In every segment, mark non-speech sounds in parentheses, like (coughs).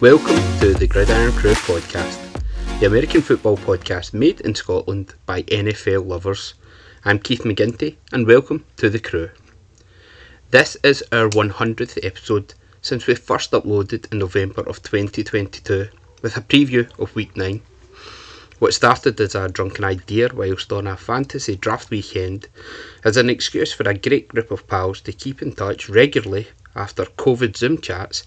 Welcome to the Gridiron Crew podcast, the American football podcast made in Scotland by NFL lovers. I'm Keith McGinty, and welcome to the crew. This is our 100th episode since we first uploaded in November of 2022 with a preview of Week 9. What started as a drunken idea whilst on a fantasy draft weekend is an excuse for a great group of pals to keep in touch regularly after COVID Zoom chats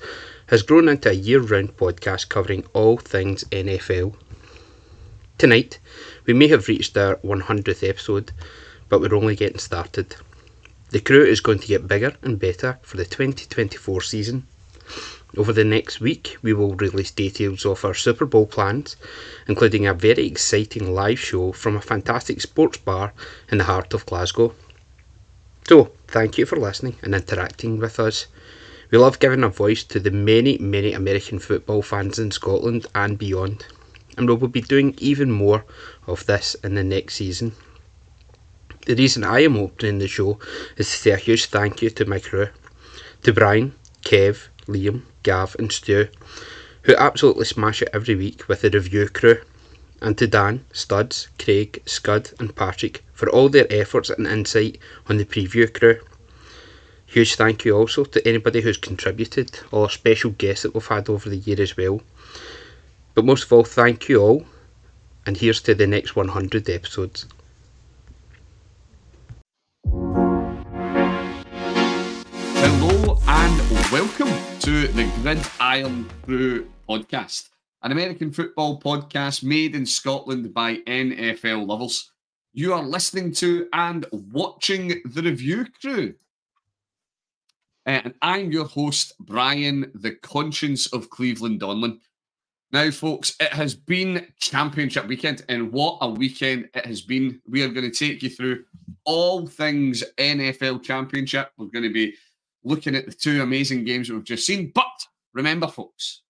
has grown into a year round podcast covering all things NFL. Tonight, we may have reached our 100th episode, but we're only getting started. The crew is going to get bigger and better for the 2024 season. Over the next week, we will release details of our Super Bowl plans, including a very exciting live show from a fantastic sports bar in the heart of Glasgow. So, thank you for listening and interacting with us. We love giving a voice to the many, many American football fans in Scotland and beyond, and we will be doing even more of this in the next season. The reason I am opening the show is to say a huge thank you to my crew, to Brian, Kev, Liam, Gav, and Stu, who absolutely smash it every week with the review crew, and to Dan, Studs, Craig, Scud, and Patrick for all their efforts and insight on the preview crew. Huge thank you also to anybody who's contributed, our special guests that we've had over the year as well. But most of all, thank you all, and here's to the next 100 episodes. Hello and welcome to the Gridiron Crew podcast, an American football podcast made in Scotland by NFL lovers. You are listening to and watching the review crew. Uh, and I'm your host, Brian, the conscience of Cleveland Donlan. Now, folks, it has been championship weekend, and what a weekend it has been. We are going to take you through all things NFL championship. We're going to be looking at the two amazing games that we've just seen. But remember, folks,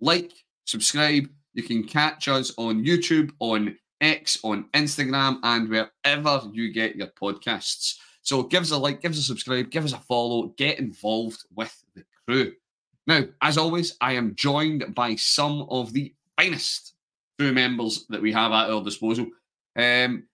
like, subscribe. You can catch us on YouTube, on X, on Instagram, and wherever you get your podcasts. So give us a like, give us a subscribe, give us a follow, get involved with the crew. Now, as always, I am joined by some of the finest crew members that we have at our disposal. Um,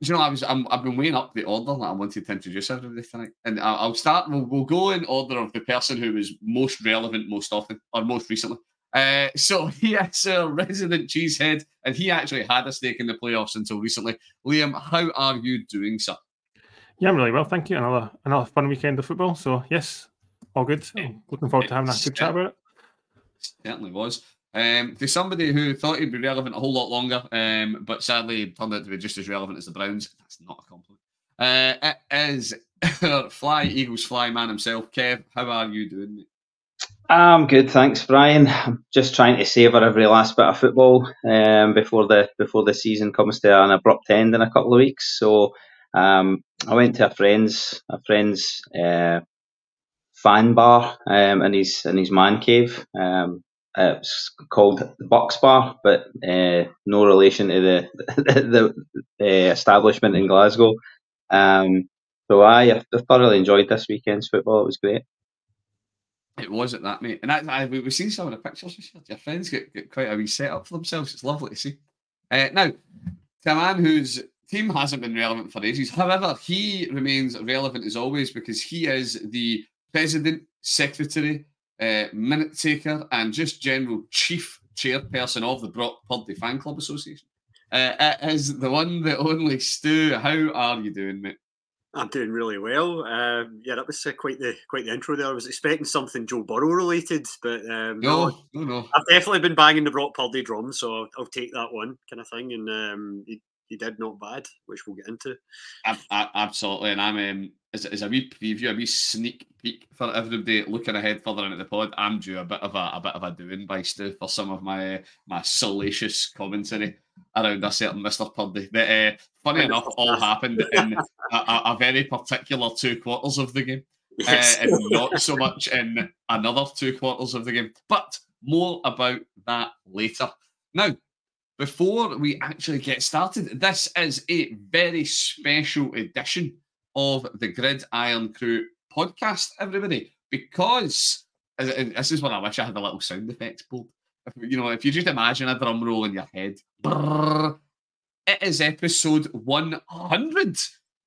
you know, I was i have been weighing up the order that I wanted to introduce everybody tonight, and I'll, I'll start. We'll, we'll, go in order of the person who is most relevant most often or most recently. Uh, so (laughs) he is a resident cheesehead, and he actually had a stake in the playoffs until recently. Liam, how are you doing, sir? Yeah, I'm really well, thank you. Another another fun weekend of football. So yes, all good. looking forward to having a good chat about it. Certainly was. Um, to somebody who thought he'd be relevant a whole lot longer, um, but sadly turned out to be just as relevant as the Browns. That's not a compliment. Uh, it is (laughs) Fly Eagles Fly man himself. Kev, how are you doing, mate? I'm good, thanks, Brian. I'm just trying to savour every last bit of football um, before the before the season comes to an abrupt end in a couple of weeks. So um, I went to a friend's a friend's uh, fan bar um, in his in his man cave. Um, it's called the Bucks Bar, but uh, no relation to the (laughs) the, the establishment in Glasgow. Um, so I, I thoroughly enjoyed this weekend's football. It was great. It wasn't that, mate. And I, I, we've seen some of the pictures. Your friends get, get quite a wee set up for themselves. It's lovely to see. Uh, now, to a man whose team hasn't been relevant for ages, however, he remains relevant as always because he is the president, secretary, uh, minute taker, and just general chief chairperson of the Brock Purdy Fan Club Association. Uh, it is the one, the only Stu. How are you doing, mate? I'm doing really well. Um, yeah, that was uh, quite the quite the intro there. I was expecting something Joe Burrow related, but um, no, no, no, I've definitely been banging the Brock Purdy drum, so I'll, I'll take that one kind of thing. And um, he, he did not bad, which we'll get into. absolutely, and I'm um, as, as a wee preview, a wee sneak peek for everybody looking ahead further into the pod. I'm due a bit of a, a bit of a doing by Stu for some of my my salacious commentary around a certain Mister Purdy. That uh, funny enough, all happened in a, a, very particular two quarters of the game, yes. uh, and (laughs) not so much in another two quarters of the game. But more about that later. Now, before we actually get started, this is a very special edition of the Gridiron Crew podcast, everybody, because this is what I wish I had a little sound effects board. You know, if you just imagine a drum roll in your head, brrr, it is episode 100.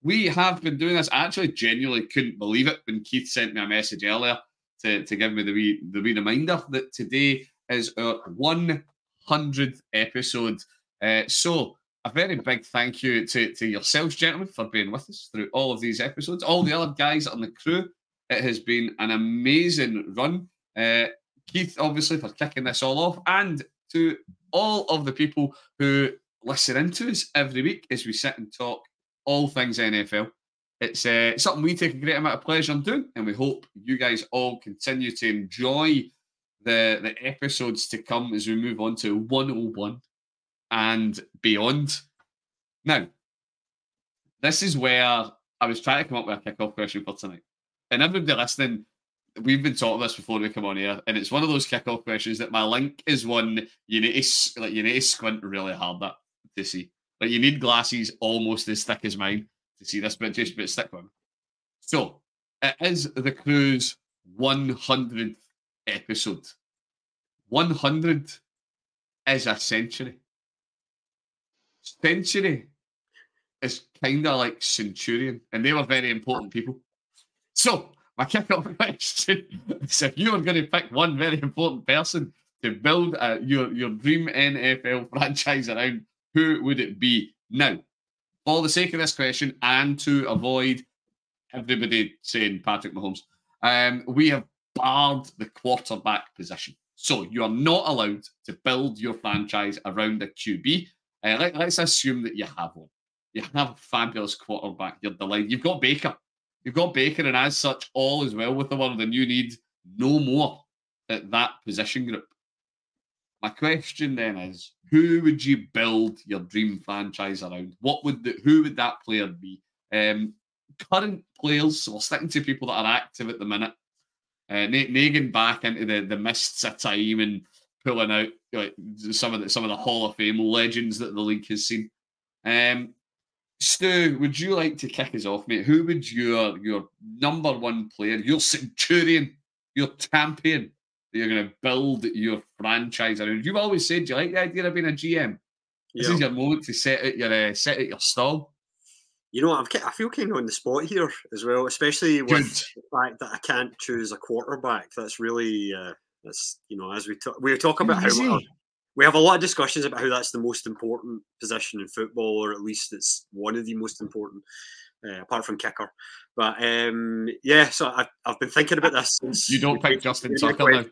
We have been doing this. I actually genuinely couldn't believe it when Keith sent me a message earlier to, to give me the wee, the wee reminder that today is our 100th episode. Uh, so, a very big thank you to, to yourselves, gentlemen, for being with us through all of these episodes. All the other guys on the crew, it has been an amazing run. Uh, Keith, obviously, for kicking this all off, and to all of the people who listen into us every week as we sit and talk all things NFL. It's uh, something we take a great amount of pleasure in doing, and we hope you guys all continue to enjoy the the episodes to come as we move on to 101 and beyond. Now, this is where I was trying to come up with a kickoff question for tonight. And everybody listening, we've been talking this before we come on here, and it's one of those kickoff questions that my link is one you need to like you need to squint really hard at to see. Like you need glasses almost as thick as mine to see this, but just but stick with. So it is the crew's 100th episode. 100 is a century. Century is kind of like Centurion, and they were very important people. So, my kick-off (laughs) question is if you were going to pick one very important person to build a, your, your dream NFL (laughs) franchise around, who would it be? Now, for the sake of this question and to avoid everybody saying Patrick Mahomes, um, we have barred the quarterback position. So you are not allowed to build your franchise around a QB. Uh, let, us assume that you have one. You have a fabulous quarterback. You're delighted. You've got Baker. You've got Baker, and as such, all is well with the world, and you need no more at that position group. My question then is, who would you build your dream franchise around? What would the, who would that player be? Um, current players, so we're sticking to people that are active at the minute. Uh, back into the, the mists of time and pulling out like, some of the some of the Hall of Fame legends that the league has seen. Um, Stu, would you like to kick us off, mate? Who would your your number one player, your centurion, your champion that you're going to build your franchise around? You've always said you like the idea of being a GM. This is your moment to set out your uh, set out your stall. You know, I'm, I feel kind of on the spot here as well, especially with Good. the fact that I can't choose a quarterback. That's really, uh, that's you know, as we talk, we talk about Easy. how we have a lot of discussions about how that's the most important position in football, or at least it's one of the most important, uh, apart from kicker. But um, yeah, so I, have been thinking about this since you don't pick Justin Tucker now.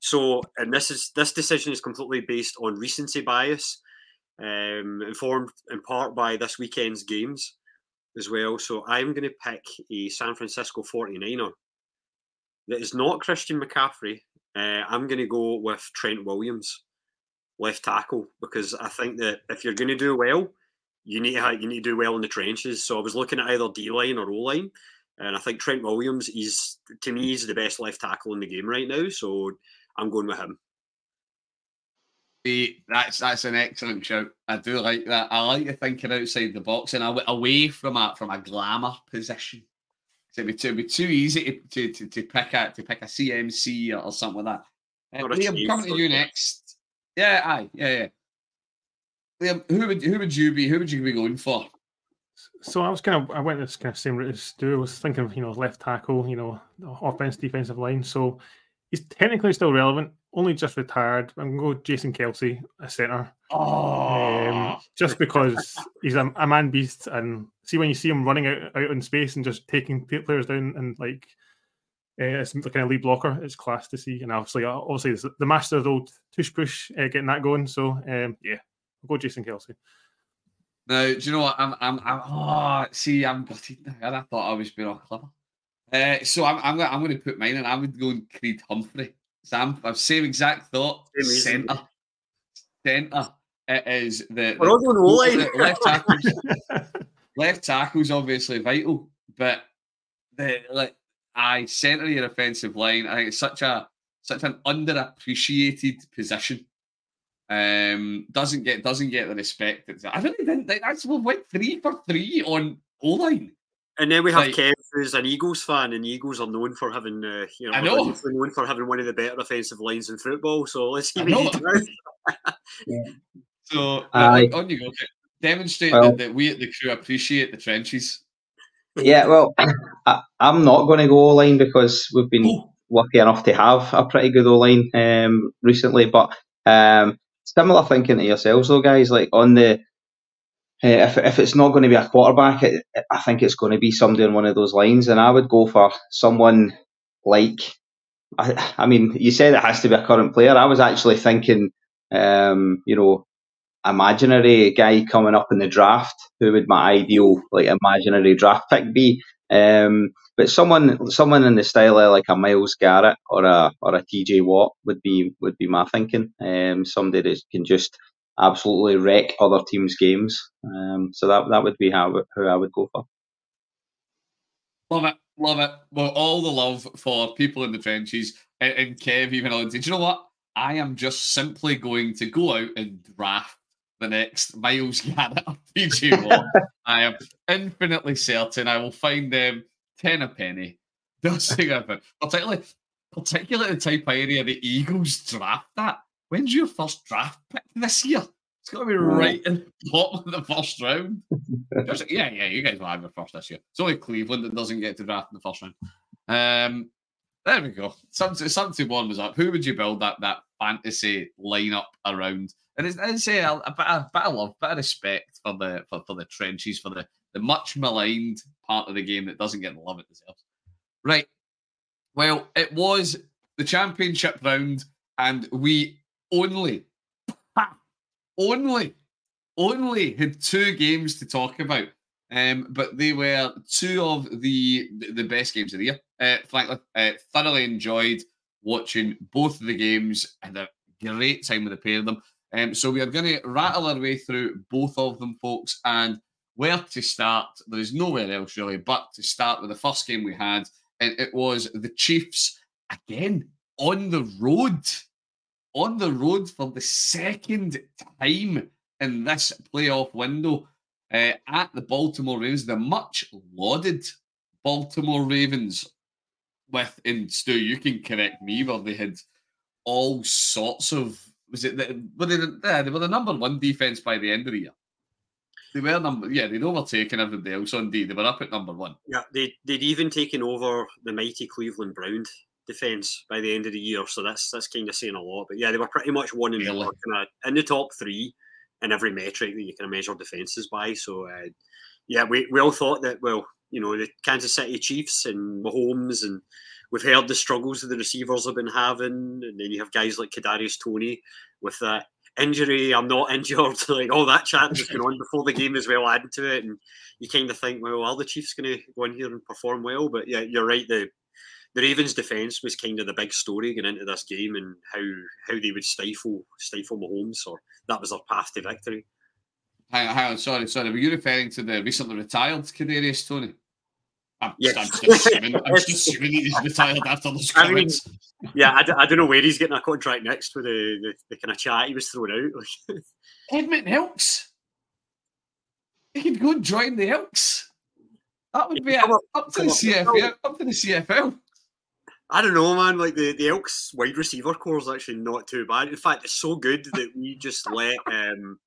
So, and this is this decision is completely based on recency bias, um, informed in part by this weekend's games as well. So I'm going to pick a San Francisco 49er that is not Christian McCaffrey. Uh, I'm going to go with Trent Williams left tackle because I think that if you're going to do well, you need to you need to do well in the trenches. So I was looking at either D line or O line, and I think Trent Williams is to me is the best left tackle in the game right now. So I'm going with him. That's that's an excellent shout. I do like that. I like you thinking outside the box and away from a from a glamour position. It'd be too, it'd be too easy to, to, to, to pick a to pick a CMC or, or something like that. Uh, Liam, coming to you next. Yeah, aye, yeah, yeah. Liam, who would who would you be? Who would you be going for? So I was kind of I went this kind of same route as Stu. I was thinking of you know left tackle, you know, offense, defensive line. So he's technically still relevant. Only just retired. I'm going to go Jason Kelce, a centre. Oh. Um, just because he's a, a, man beast, and see when you see him running out, out in space and just taking players down and like uh, it's kind of lead blocker. It's class to see, and obviously, uh, obviously, the master of the old tush push uh, getting that going. So um, yeah, I'll go Jason Kelce. Now, do you know what? I'm, I'm, I'm oh, see, I'm gutted I thought I was being all clever. Uh, so I'm, I'm, I'm going to put mine, and I would go and Creed Humphrey. Sam, I've same exact thought. Centre, centre. It is the, We're all going the left tackles. (laughs) left tackles obviously vital, but the like I centre your offensive line. I think it's such a such an underappreciated position. Um, doesn't get doesn't get the respect. That, I really didn't. That's we went three for three on O line. And then we have like, Kev, who's an Eagles fan, and Eagles are known for having, uh, you know, I know. known for having one of the better offensive lines in football. So let's see what he does. (laughs) So uh, on you go. Demonstrate well, that, that, we at the crew appreciate the trenches. Yeah, well, (coughs) I, am not going to go O line because we've been oh. lucky enough to have a pretty good O line um, recently. But um, similar thinking to yourselves, though, guys. Like on the uh, if if it's not going to be a quarterback, it, I think it's going to be somebody on one of those lines, and I would go for someone like. I, I mean, you said it has to be a current player. I was actually thinking, um, you know, imaginary guy coming up in the draft, who would my ideal like imaginary draft pick be? Um, but someone someone in the style of like a Myles Garrett or a or a TJ Watt would be would be my thinking. Um, somebody that can just absolutely wreck other teams' games. Um, so that that would be how who I would go for. Love it, love it. Well, all the love for people in the trenches and, and Kev even you know what? I am just simply going to go out and draft the next Myles (laughs) Garrett or TJ Watt. I am infinitely certain I will find them ten a penny. (laughs) Doesn't happen. Particularly, particularly the type of area the Eagles draft that. When's your first draft pick this year? It's got to be right in the bottom of the first round. Yeah, yeah, you guys will have your first this year. It's only Cleveland that doesn't get to draft in the first round. Um, there we go. Something, something one was up. Who would you build that that fantasy lineup around? And it's, say a, a, bit, a bit of love, a bit of respect for the for, for the trenches, for the, the much maligned part of the game that doesn't get the love it deserves. Right. Well, it was the championship round, and we only, (laughs) only, only had two games to talk about. Um, but they were two of the the best games of the year. Uh, frankly, uh, thoroughly enjoyed watching both of the games. and a great time with the pair of them. Um, so we are going to rattle our way through both of them, folks. And where to start? There is nowhere else really, but to start with the first game we had, and it was the Chiefs again on the road, on the road for the second time in this playoff window uh, at the Baltimore Ravens, the much lauded Baltimore Ravens. With and Stu, you can correct me, where they had all sorts of was it the, were they, yeah, they were the number one defense by the end of the year. They were number yeah, they'd overtaken everybody else on D. They were up at number one. Yeah, they they'd even taken over the mighty Cleveland Brown defense by the end of the year. So that's that's kind of saying a lot. But yeah, they were pretty much one in, really? kind of in the top three in every metric that you can measure defenses by. So uh, yeah, we, we all thought that well, you know, the Kansas City Chiefs and Mahomes and we've heard the struggles that the receivers have been having, and then you have guys like Kadarius Toney with that injury. I'm not (laughs) injured. (laughs) like all that chat that's going on before the game as well, adding to it, and you kind of think, well, are the Chiefs going to go in here and perform well? But yeah, you're right. The the Ravens' defense was kind of the big story going into this game, and how how they would stifle stifle Mahomes, or that was their path to victory. Hang on, hang on, sorry, sorry. Were you referring to the recently retired Kadarius Toney? I'm, yes. I'm just assuming, I'm just (laughs) assuming he's (laughs) retired after those comments. I mean, yeah, I d- I don't know where he's getting a contract next with the, the, the kind of chat he was throwing out. (laughs) Edmonton Elks. He could go and join the Elks. That would be up, up, to the CFL. Up to the CFL. I don't know, man. Like the, the Elks wide receiver corps is actually not too bad. In fact, it's so good that we just let um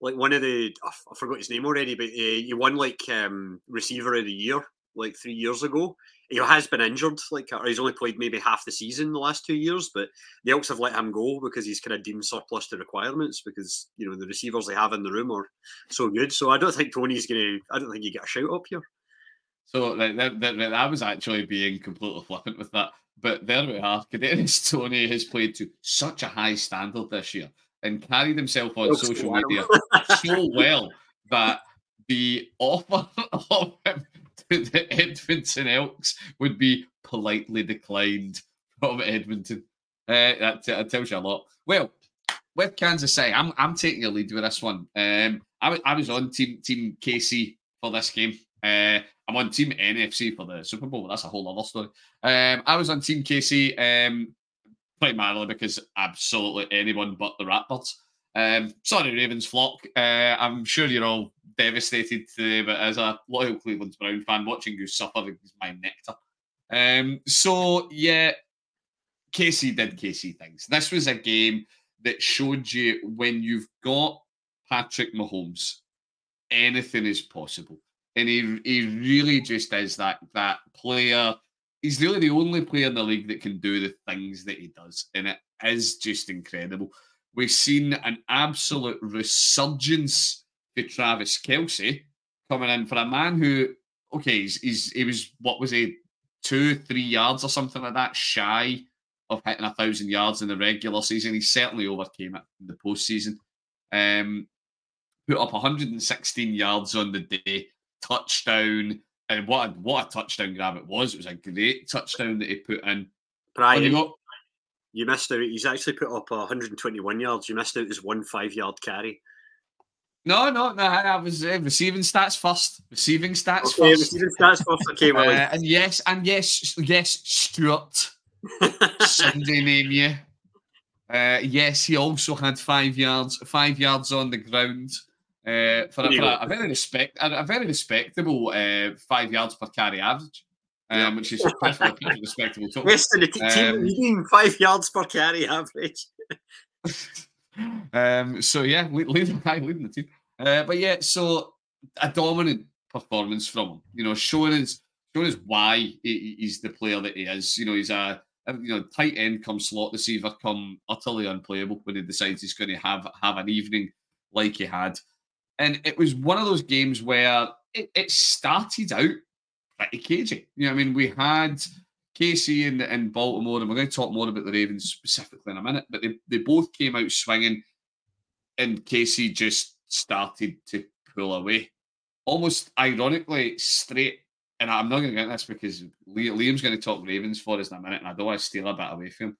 like one of the I, forgot his name already, but uh, he won like um receiver of the year like three years ago. He has been injured, like or he's only played maybe half the season the last two years, but the Elks have let him go because he's kind of deemed surplus to requirements because you know the receivers they have in the room are so good. So I don't think Toney's gonna. I don't think you get a shout up here. So that, that, that, I was actually being completely flippant with that. But there we are. Kadarius (laughs) Tony has played to such a high standard this year and carried himself on social media so well that the offer (laughs) of him (laughs) the Edmonton Elks would be politely declined from Edmonton. Uh, that, that, tells you a lot. Well, with Kansas City, I'm I'm taking a lead with this one. Um, I, I was on team team KC for this game. Uh, I'm on team NFC for the Super Bowl. That's a whole other story. Um, I was on team KC um, primarily because absolutely anyone but the Ratbirds. Um, sorry, Ravens flock. Uh, I'm sure you're all devastated today, but as a loyal Cleveland Brown fan, watching you suffer is my nectar. Um, so yeah, KC did KC things. This was a game that showed you when you've got Patrick Mahomes, anything is possible. And he he really just is that that player. He's really the only player in the league that can do the things that he does. And it is just incredible. We've seen an absolute resurgence for Travis Kelce coming in for a man who, okay, he's, he's he was what was he, two, three yards or something like that shy of hitting a thousand yards in the regular season. He certainly overcame it in the postseason. Um, put up 116 yards on the day, touchdown, and what a, what a touchdown grab it was! It was a great touchdown that he put in. Brian, you, got, you missed out. He's actually put up 121 yards. You missed out his one five yard carry. No, no, no. I was uh, receiving stats first. Receiving stats okay, first. Receiving stats first. Okay, uh, and yes, and yes, yes, Stuart. (laughs) Sunday name you. Uh, yes, he also had five yards, five yards on the ground uh, for, a, for a, a, very respect, a, a very respectable uh, five yards per carry average, um, yeah. which is perfectly respectable. Yes, the t- team um, leading five yards per carry average. (laughs) um, so yeah, leading, (laughs) leading the team. Uh, but yeah, so a dominant performance from him. You know, showing us showing us why he, he's the player that he is. You know, he's a you know, tight end come slot receiver come utterly unplayable when he decides he's going to have have an evening like he had. And it was one of those games where it, it started out pretty cagey. You know, I mean, we had KC and, and Baltimore, and we're going to talk more about the Ravens specifically in a minute, but they, they both came out swinging, and KC just started to pull away. Almost ironically, straight and I'm not going to get this because Liam's going to talk Ravens for us in a minute, and I don't want to steal a bit away from him.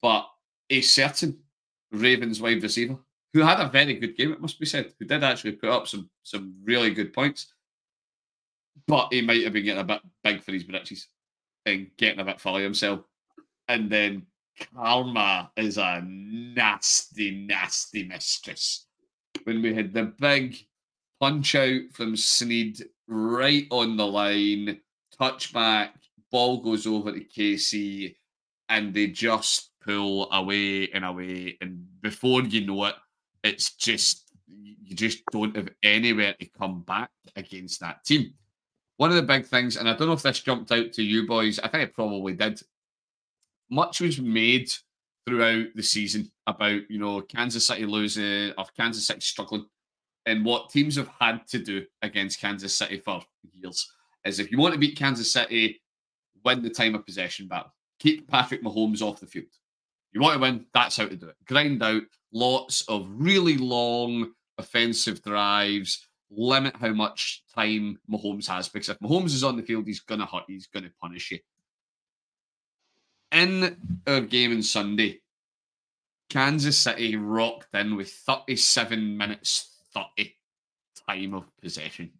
But a certain Ravens wide receiver who had a very good game, it must be said, who did actually put up some some really good points, but he might have been getting a bit big for his britches and getting a bit full of himself. And then karma is a nasty, nasty mistress. When we had the big punch out from Sneed right on the line, touchback, ball goes over to KC, and they just pull away and away. And before you know it, it's just you just don't have anywhere to come back against that team. One of the big things, and I don't know if this jumped out to you boys, I think it probably did. Much was made throughout the season about you know Kansas City losing or Kansas City struggling and what teams have had to do against Kansas City for years is if you want to beat Kansas City, win the time of possession battle. Keep Patrick Mahomes off the field. You want to win, that's how to do it. Grind out lots of really long offensive drives, limit how much time Mahomes has because if Mahomes is on the field, he's gonna hurt, he's gonna punish you. In our game on Sunday, Kansas City rocked in with 37 minutes 30 time of possession.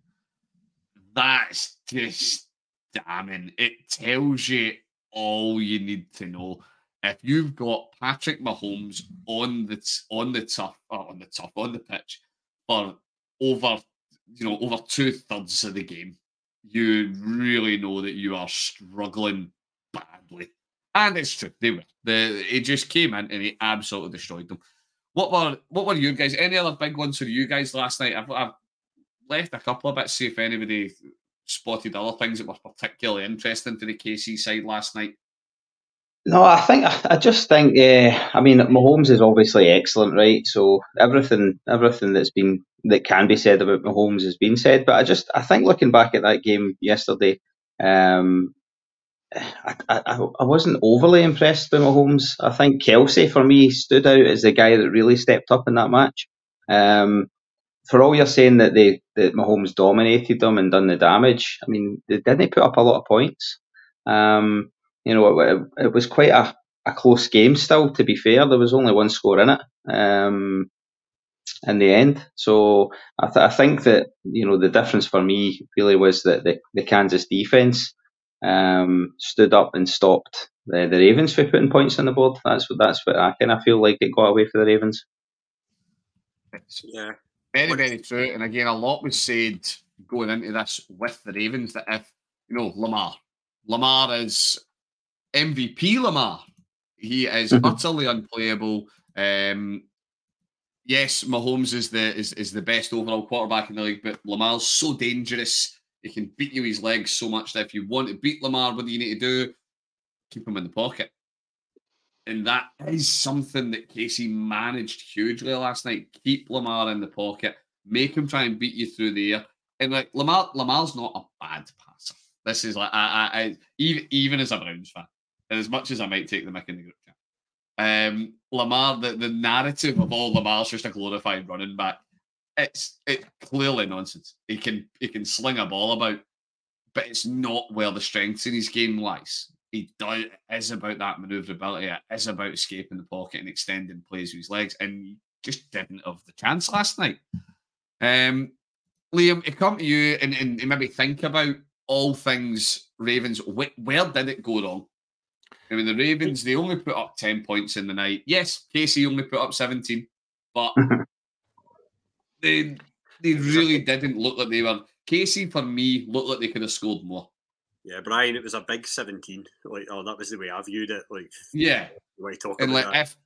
That's just damning. It tells you all you need to know. If you've got Patrick Mahomes on the on the tough uh, on the top on the pitch for over you know over two thirds of the game, you really know that you are struggling badly. And it's true, they were. The, he just came in and he absolutely destroyed them. What were what were you guys? Any other big ones for you guys last night? I've, I've left a couple of bits. See if anybody spotted other things that were particularly interesting to the KC side last night. No, I think I just think. Uh, I mean, Mahomes is obviously excellent, right? So everything, everything that's been that can be said about Mahomes has been said. But I just, I think looking back at that game yesterday, um, I, I, I wasn't overly impressed with Mahomes. I think Kelce for me stood out as the guy that really stepped up in that match. Um, for all you're saying that they that Mahomes dominated them and done the damage, I mean, they didn't put up a lot of points. Um, you know, it, it, was quite a, a close game still. To be fair, there was only one score in it um, in the end. So I, th- I think that you know the difference for me really was that the, the Kansas defense um, stood up and stopped the, the Ravens for putting points on the board. That's what that's what I kind of feel like it got away for the Ravens. Yeah, Very, very true. And again, a lot was said going into this with the Ravens that if, you know, Lamar, Lamar is MVP Lamar. He is mm-hmm. utterly unplayable. Um, yes, Mahomes is the is, is the best overall quarterback in the league, but Lamar's so dangerous. He can beat you his legs so much that if you want to beat Lamar, what do you need to do? Keep him in the pocket. And that is something that KC managed hugely last night. Keep Lamar in the pocket, make him try and beat you through the air. And like Lamar, Lamar's not a bad passer. This is like I, I, I even even as a Browns fan, as much as I might take the mic in the group chat, um, Lamar, the, the narrative of all Lamar's just a glorified running back. It's it clearly nonsense. He can he can sling a ball about, but it's not where the strengths in his game lies he does is about that maneuverability. It is about escaping the pocket and extending plays with his legs, and he just didn't have the chance last night. Um, Liam, to come to you and, and maybe think about all things Ravens. Where, where did it go wrong? I mean, the Ravens they only put up ten points in the night. Yes, KC only put up seventeen, but (laughs) they they really didn't look like they were. KC for me looked like they could have scored more. Yeah, Brian, it was a big 17. Like, oh, that was the way I viewed it. Like, yeah. The way talk and like, that. if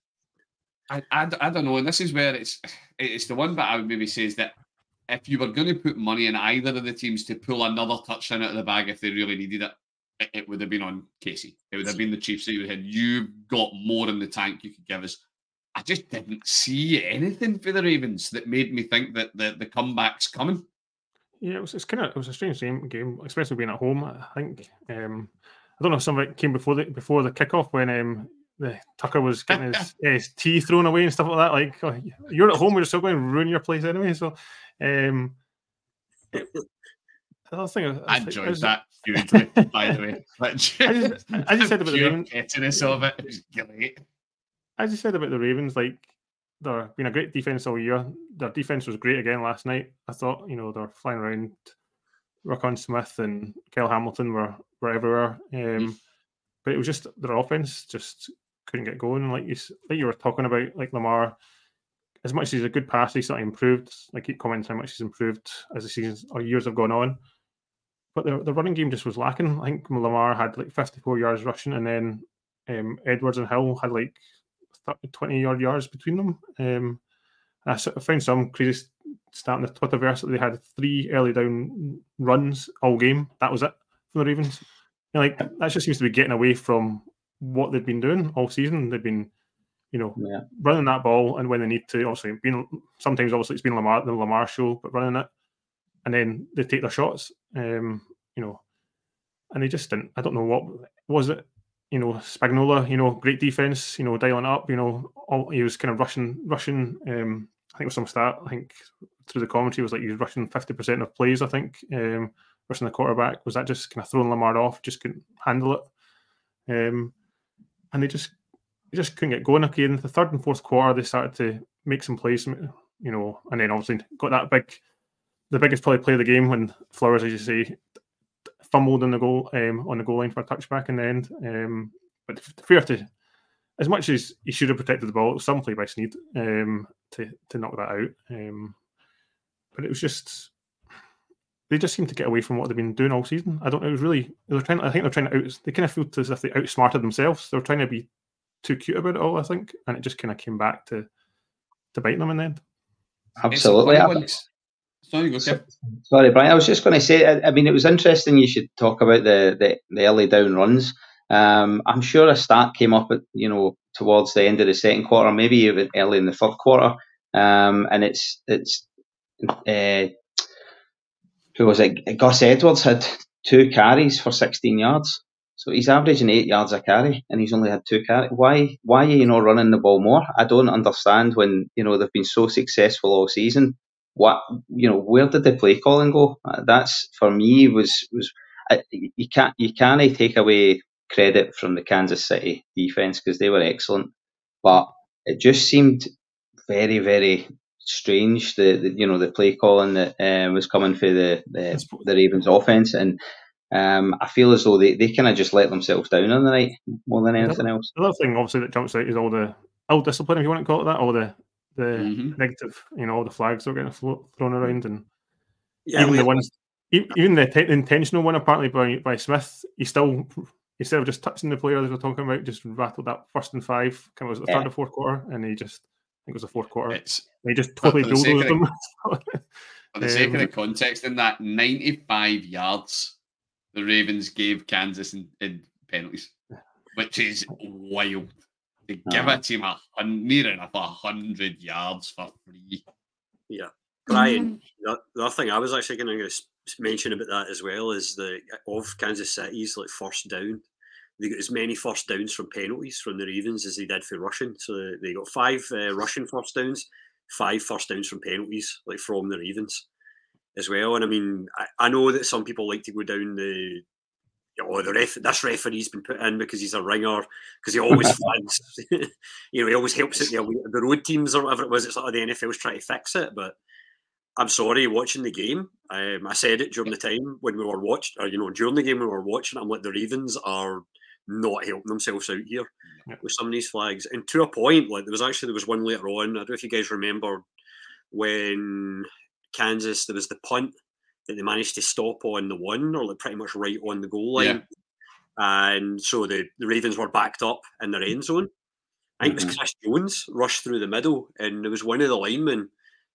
I, I, I don't know, and this is where it's it's the one that I would maybe say is that if you were going to put money in either of the teams to pull another touchdown out of the bag if they really needed it, it, it would have been on KC. It would have been the Chiefs that you had. You got more in the tank you could give us. I just didn't see anything for the Ravens that made me think that the, the comeback's coming. Yeah, it was. It's kind of. It was a strange game, game, especially being at home. I think. Um, I don't know if some of it came before the before the kickoff when um, the Tucker was getting his, (laughs) his tea thrown away and stuff like that. Like oh, you're at home, we're still going to ruin your place anyway. So, um, it, I think I, I enjoyed was, that hugely. by the way, (laughs) I just, I just said about the Ravens. of it. it was great. I just said about the Ravens, like they're been a great defense all year. Their defense was great again last night. I thought, you know, they're flying around. Roquan Smith and Kyle Hamilton were, were everywhere. Um, but it was just their offense just couldn't get going. Like you, like you were talking about, like Lamar, as much as he's a good passer, he's not improved. I keep commenting how much he's improved as the seasons or years have gone on. But the, the running game just was lacking. I think Lamar had like 54 yards rushing, and then um, Edwards and Hill had like 20 yard yards between them. Um, I found some crazy stat in the Twitterverse that they had three early down runs all game. That was it for the Ravens. You know, like that just seems to be getting away from what they've been doing all season. They've been, you know, yeah. running that ball, and when they need to, obviously, being sometimes obviously it's been Lamar the Lamar show, but running it, and then they take their shots. Um, you know, and they just didn't. I don't know what was it you know, Spagnuolo, you know, great defense, you know, dialing up, you know, all, he was kind of rushing, rushing. Um, I think it was some stat. I think through the commentary was like he was rushing fifty percent of plays. I think um, rushing the quarterback was that just kind of throwing Lamar off, just couldn't handle it. Um, and they just they just couldn't get going. Okay, in the third and fourth quarter, they started to make some plays, you know, and then obviously got that big, the biggest probably play of the game when Flowers, as you say, fumbled on the goal um, on the goal line for a touchback in the end. Um, but fair to, as much as he should have protected the ball, it was some play by Sneed um, to to knock that out. Um, but it was just they just seemed to get away from what they've been doing all season. I don't. Know. It was really they're trying. I think they're trying to out. They kind of felt as if they outsmarted themselves. They were trying to be too cute about it all. I think, and it just kind of came back to to bite them in the end. Absolutely. Sorry, sorry, Brian. I was just going to say. I, I, mean, it was interesting. You should talk about the the, the early down runs. Um, I'm sure a stat came up at you know towards the end of the second quarter, maybe even early in the third quarter, um, and it's it's uh, who was it? Gus Edwards had two carries for 16 yards. So he's averaging eight yards a carry, and he's only had two carries. Why? Why are you not running the ball more? I don't understand. When you know they've been so successful all season, what you know where did the play calling go? Uh, that's for me was was uh, you can't you can't take away credit from the Kansas City defense because they were excellent, but it just seemed very very strange the, the you know the play calling that uh, was coming for the the, the Ravens offense and. Um, I feel as though they, they kind of just let themselves down on the night more than anything else. The other thing, obviously, that jumps out is all the ill discipline, if you want to call it that, all the the mm-hmm. negative, you know, all the flags were getting thrown around, and yeah, even the ones, even the, the, intentional one apparently by by Smith, he still instead of just touching the player that we're talking about, just rattled that first and five, kind of was the yeah. third or fourth quarter, and he just I think it was the fourth quarter. It's, he just (laughs) totally bulldozed them. (laughs) For the sake um, of the context, in that 95 yards, the Ravens gave Kansas in, in penalties, which is wild. They give uh, a team a near enough a hundred yards for free. Yeah, Brian. the, the other thing I was actually going to mention about that as well is the of Kansas City's like first down. They got as many first downs from penalties from the Ravens as they did for rushing. So they got five uh, rushing first downs, five first downs from penalties, like from the Ravens as well. And I mean, I, I know that some people like to go down the oh, the ref, this referee's been put in because he's a ringer, because he always (laughs) flags, (laughs) you know, he always helps at the, the road teams or whatever it was. It's like the NFL's trying to fix it, but I'm sorry, watching the game, um, I said it during the time when we were watching, or you know, during the game we were watching. I'm like, the Ravens are not helping themselves out here with some of these flags. And to a point, like there was actually there was one later on. I don't know if you guys remember when Kansas there was the punt that they managed to stop on the one or like pretty much right on the goal line. Yeah. And so the, the Ravens were backed up in their end zone. I think mm-hmm. it was mm-hmm. Chris Jones rushed through the middle, and there was one of the linemen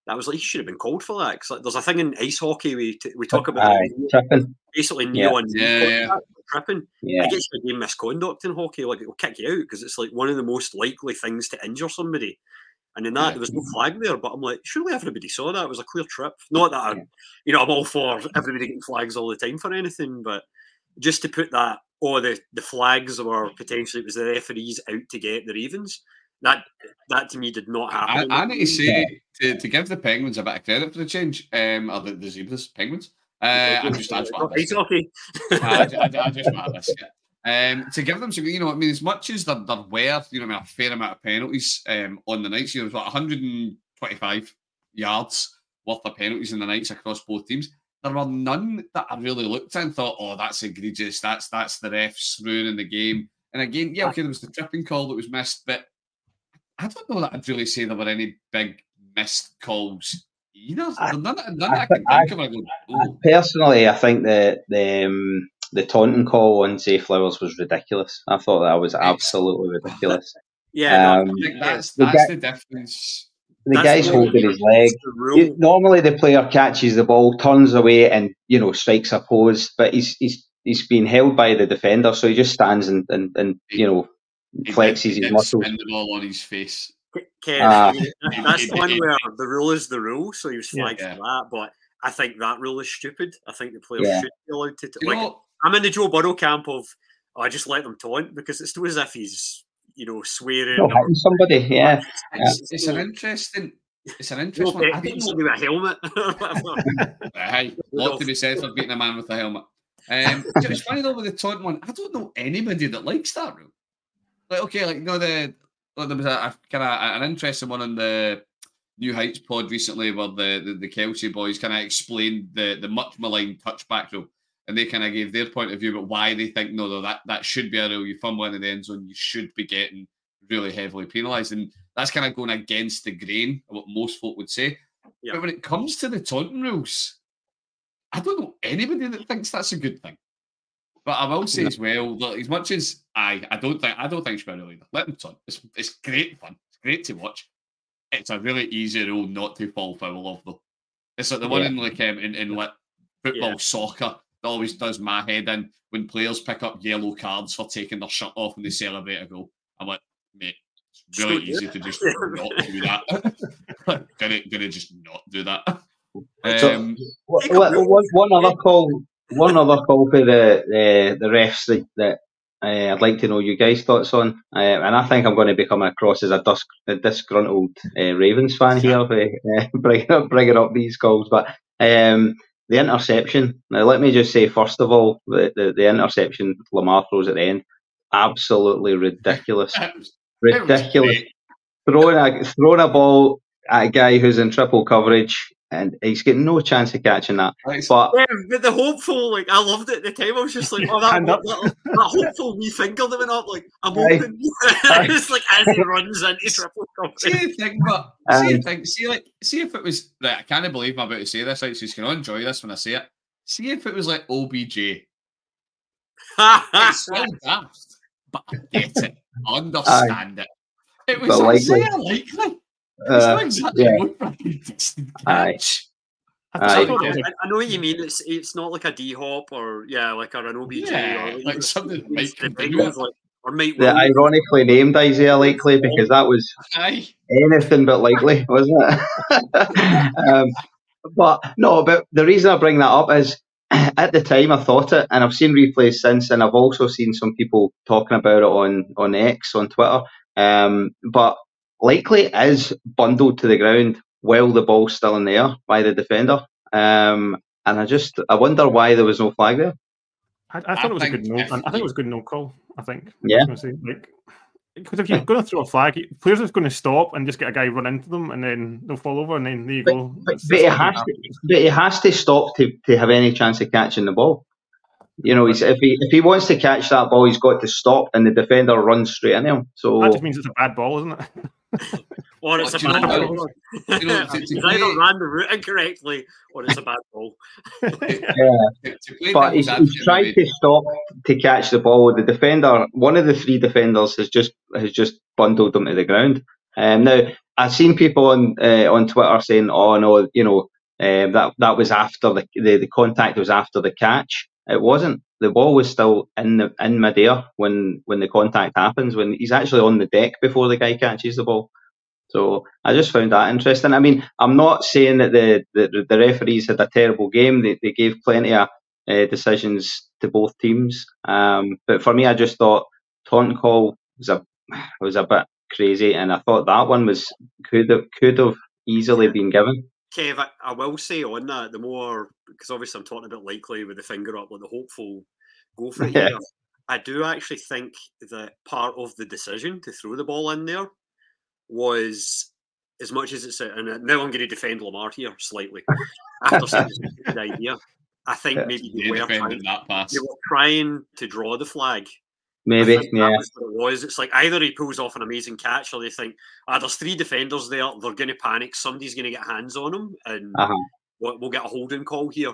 that was like he should have been called for that. Cause like, there's a thing in ice hockey we t- we talk about tripping. basically yeah. no yeah, yeah. tripping. Yeah. I guess a game misconduct in hockey, like it'll kick you out because it's like one of the most likely things to injure somebody. And in that, yeah. there was no flag there, but I'm like, surely everybody saw that. It was a clear trip. Not that I'm, you know, I'm all for everybody getting flags all the time for anything, but just to put that, oh, the, the flags were potentially, it was the referees out to get the Ravens. That that to me did not happen. I, I need to say, to, to give the Penguins a bit of credit for the change, um, or the, the Zebras, Penguins. Uh, I'm just, that's what I, I, I, I just want this. Yeah. Um, to give them, some, you know, I mean, as much as there, there were, you know, I mean, a fair amount of penalties um, on the nights, you know, it was about 125 yards worth of penalties in the nights across both teams. There were none that I really looked at and thought, oh, that's egregious. That's that's the refs ruining the game. And again, yeah, okay, there was the tripping call that was missed, but I don't know that I'd really say there were any big missed calls either. I, none, none I, I, can think of. I go, Personally, I think that the um, the taunting call on Zay Flowers was ridiculous. I thought that was absolutely ridiculous. yeah, um, no, that's, that's the, guy, the difference. The that's guy's the holding his leg. The normally, the player catches the ball, turns away, and you know strikes a pose. But he's he's he's been held by the defender, so he just stands and and, and you know flexes his muscles. Spin the ball on his face. Ken, uh, that's the one where the rule is the rule, so he was flagged yeah. for that. But I think that rule is stupid. I think the players yeah. should be allowed to. Like, know, I'm in the Joe Burrow camp of oh, I just let them taunt because it's still as if he's you know swearing. or, somebody, yeah. It's, yeah. it's, an interesting. It's an interesting. one. I don't know. with a helmet. (laughs) hey, lot to be said for beating a man with a helmet. Um, it's funny though with the taunt one. I don't know anybody that likes that rule. Like, okay, like you know the well, there was a, a kind of an interesting one on the New Heights pod recently where the the, the Kelce boys kind of explained the the much maligned touchback rule and they kind of gave their point of view about why they think no, no, that that should be a rule. You fumble in the end zone, you should be getting really heavily penalised, and that's kind of going against the grain of what most folk would say. Yeah. But when it comes to the taunting rules, I don't know anybody that thinks that's a good thing. But I will say as well that as much as I, I don't think I don't think Sparrow either. Let them taunt. It's it's great fun. It's great to watch. It's a really easy rule not to fall foul of though. It's like the one in like um, in, in like football yeah. soccer always does my head in when players pick up yellow cards for taking their shirt off and they celebrate a goal. I'm like, mate, it's really so, easy to just not do that. (laughs) gonna, gonna just not do that. (laughs) Um, one, one other call, one other call for the the, the refs that, that uh, I'd like to know you guys' thoughts on, uh, and I think I'm going to be coming across as a, dus- a disgruntled uh, Ravens fan here, uh, (laughs) bringing up bringing up these calls. But um, the interception. Now, let me just say, first of all, the, the, the interception Lamar throws at the end, absolutely ridiculous. (laughs) ridiculous. Throwing a, throwing a ball at a guy who's in triple coverage and he's getting no chance of catching that. Right. But Yeah, but the hopeful, like I loved it at the time. I was just like, oh, that, Hand up. that, that hopeful wee finger that went up, like I'm Aye. open. (laughs) it's like as he runs into triple See coverage. the thing, but see the Um, thing, see like see if it was right. I can't believe I'm about to say this. Like, so you can enjoy this when I say it. See if it was like OBJ. It's still (laughs) daft, but I get it. I understand it. It was But likely. likely. likely. It's uh, not exactly yeah. what fucking Aye. I, Aye. I I, thought it was a- I know what you mean. It's it's not like a D hop or yeah, like or an OBJ Yeah, or like something that might the like, or might the ironically named Isaiah Likely because that was Aye. anything but likely, wasn't it? (laughs) um, but no, but the reason I bring that up is (clears throat) at the time I thought it, and I've seen replays since, and I've also seen some people talking about it on on X on Twitter. Um, but likely is bundled to the ground while the ball's still in the air by the defender. Um, and I just I wonder why there was no flag there. I, I I thought it was a good think no. I think it was a good no call. I think. Yeah. I say, like, because if you're going to throw a flag, players are going to stop and just get a guy run into them, and then they'll fall over, and then there you But, go. but, It's- but, it's he has to, but he has to stop to, to have any chance of catching the ball. You know, he's, if he if he wants to catch that ball, he's got to stop, and the defender runs straight into him. So That just means it's a bad ball, isn't it? (laughs) or it's But a bad know ball. You know, (laughs) to, to He's play, either ran the route incorrectly or it's a bad ball. to, to play but devil's he's, he's advocate, tried maybe- to stop to catch the ball. The defender, one of the three defenders, has just has just bundled them to the ground. Um, now I've seen people on uh, on Twitter saying, "Oh no, you know um, that that was after the, the the contact was after the catch." It wasn't. The ball was still in the in midair when when the contact happens. When he's actually on the deck before the guy catches the ball. So I just found that interesting. I mean, I'm not saying that the the, the referees had a terrible game. They they gave plenty of uh, decisions to both teams. Um, but for me, I just thought taunting call was a was a bit crazy, and I thought that one was could have could have easily been given. Kev, I, I will say on that, the more because obviously I'm talking about likely with the finger up, like the hopeful go for (laughs) it Yeah. here. I do actually think that part of the decision to throw the ball in there was as much as it's a, and now I'm going to defend Lamar here slightly after saying it's a good idea. I think Yeah. maybe They they were, trying, that pass. they were trying to draw the flag Maybe, yeah, that was what it was. It's like either he pulls off an amazing catch, or they think, ah, there's three defenders there. They're going to panic. Somebody's going to get hands on him, and Uh-huh. we'll, we'll get a holding call here.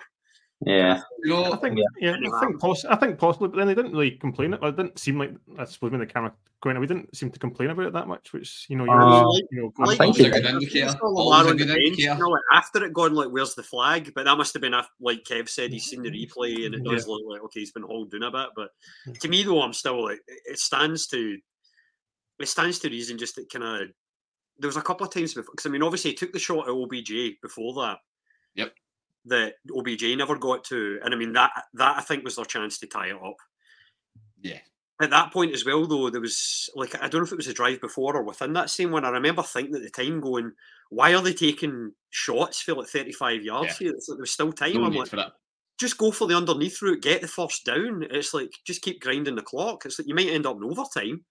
You yeah. know, I think, Yeah. yeah, I think, poss- I think possibly, but then they didn't really complain. It, it didn't seem like I suppose when the camera going, we didn't seem to complain about it that much. Which you know, you're Uh, always, you know, Like, going think a it- good indicator. saw Always a the good indicator. you know, like, after it gone, like, where's the flag? But that must have been, af- like Kev said, he's seen the replay, and it does look like okay, he's been holding down a bit. But to me, though, I'm still like, it- it stands to, it stands to reason. Just that kind of, there was a couple of times before, because I mean, obviously, he took the shot at OBJ before that. Yep. That OBJ never got to, and I mean that that I think was their chance to tie it up. Yeah. At that point as well, though, there was like I don't know if it was a drive before or within that same one. I remember thinking at the time, going, "Why are they taking shots for like thirty-five yards here? It's like there's still time." No I'm like, just go for the underneath route, get the first down. It's like just keep grinding the clock. It's like you might end up in overtime,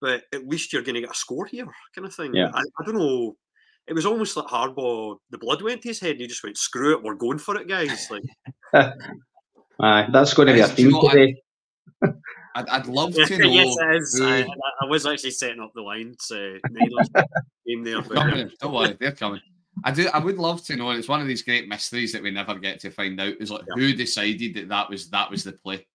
but at least you're going to get a score here, kind of thing. Yeah. I, I don't know. It was almost like Harbaugh. The blood went to his head, and he just went, "Screw it, we're going for it, guys!" (laughs) Like, Aye, that's going to be a Guys, theme know today. I'd, I'd love to (laughs) know. yes, it is. I, who- I was actually setting up the line, Uh, Niners (laughs) game there, but coming. Don't worry, they're coming. I do. I would love to know, and it's one of these great mysteries that we never get to find out. Is like Yeah. who decided that that was that was the play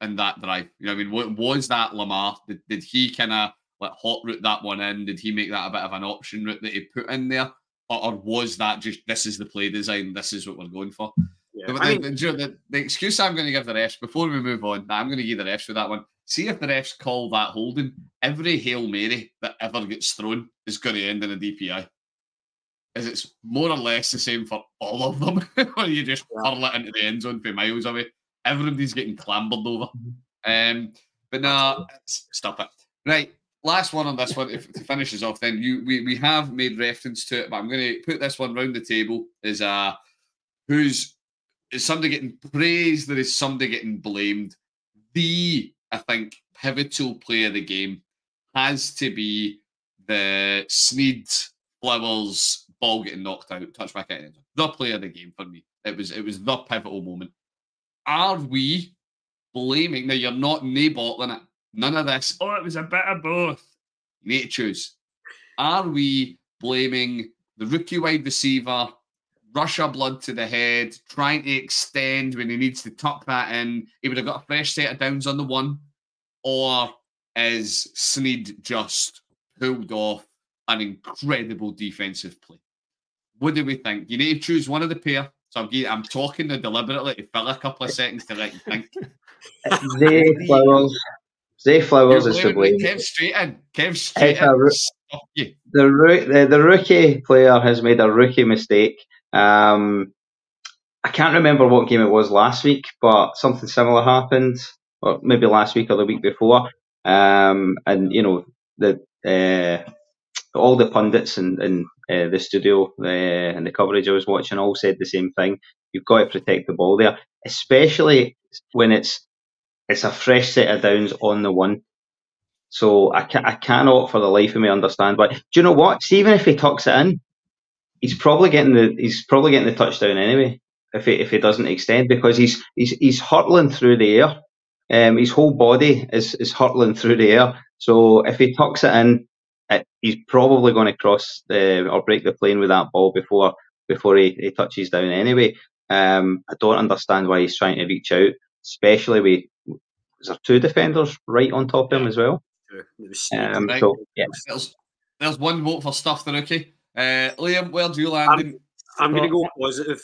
and that drive. You know, what I mean, what was that Lamar? Did, did he kind of like hot route that one in? Did he make that a bit of an option route that he put in there, or, or was that just this is the play design? This is what we're going for. yeah. But I the, mean, the, the, the excuse I'm going to give the refs before we move on, I'm going to give the refs for that one. See if the refs call that holding. Every hail mary that ever gets thrown is going to end in a DPI. As it's more or less the same for all of them, (laughs) where you just Yeah. hurl it into the end zone for miles away. Everybody's getting clambered over. Um, but no, stop it. Right, last one on this one. If to finish us off, then you we, we have made reference to it, but I'm going to put this one round the table. Is uh, who's is somebody getting praised? There is somebody getting blamed. The I think pivotal play of the game has to be the Sneed Flowers ball getting knocked out, touchback out. the player of the game for me. It was it was the pivotal moment. Are we blaming? Now you're not nay bottling it. None of this. Oh, it was a bit of both. You need to choose. Are we blaming the rookie wide receiver, Rush Russia blood to the head, trying to extend when he needs to tuck that in? He would have got a fresh set of downs on the one, or is Sneed just pulled off an incredible defensive play? What do we think? You need to choose one of the pair. So I'm, I'm talking deliberately to fill a couple of seconds to let you think. (laughs) Zay Flowers. Zay Flowers is to blame. Kev straight in. Kev straight in. The, the, the rookie player has made a rookie mistake. Um, I can't remember what game it was last week, but something similar happened, or maybe last week or the week before. Um, and you know the uh, all the pundits in, in uh, the studio uh, and the coverage I was watching all said the same thing. You've got to protect the ball there, especially when it's it's a fresh set of downs on the one. So I, I cannot for the life of me understand why. Do you know what? See, even if he tucks it in, he's probably getting the he's probably getting the touchdown anyway. If he if he doesn't extend because he's he's he's hurtling through the air. Um, his whole body is is hurtling through the air. So if he tucks it in, it, he's probably going to cross the or break the plane with that ball before before he, he touches down anyway. Um, I don't understand why he's trying to reach out, especially with is there two defenders right on top of him as well. Um, so, yeah. there's, there's one vote for stuff the rookie. Uh, Liam, where do you land? I'm, I'm going to go positive.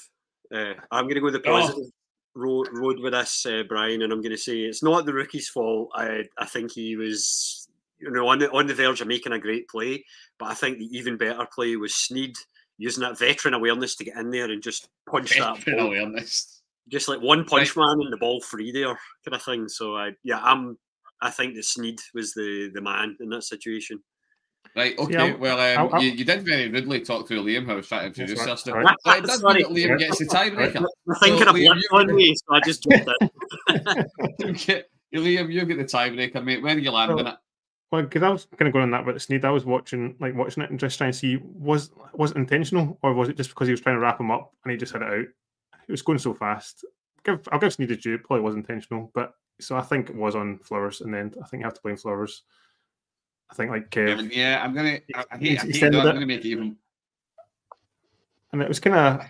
Uh, I'm going to go the oh. positive oh. road, road with this, uh, Brian, and I'm going to say it's not the rookie's fault. I I think he was you know, on the, on the verge of making a great play. But I think the even better play was Sneed using that veteran awareness to get in there and just punch veteran that ball. awareness. Just like one punch right. man and the ball free there, kind of thing. So I, yeah, I'm. I think that Sneed was the the man in that situation. Right. Okay. Yeah, well, um, I'll, I'll, you, you did very rudely talk to Liam, who was trying to introduce us. Right. But it does mean that Liam gets the tiebreaker. I'm thinking so, of Liam, on me, so I just dropped it. (laughs) (laughs) Liam, you get the tiebreaker, mate. Where are you landing so, it? Well, because I was kind of going on that with Sneed, I was watching like watching it and just trying to see was was it intentional or was it just because he was trying to wrap him up and he just had it out? It was going so fast. I'll give, I'll give Sneed a due. Probably was intentional, but so I think it was on Flowers, and then I think you have to blame Flowers. I think like Kev. Yeah, I'm gonna. I, I hate, I hate I'm gonna make it even. And it was kind of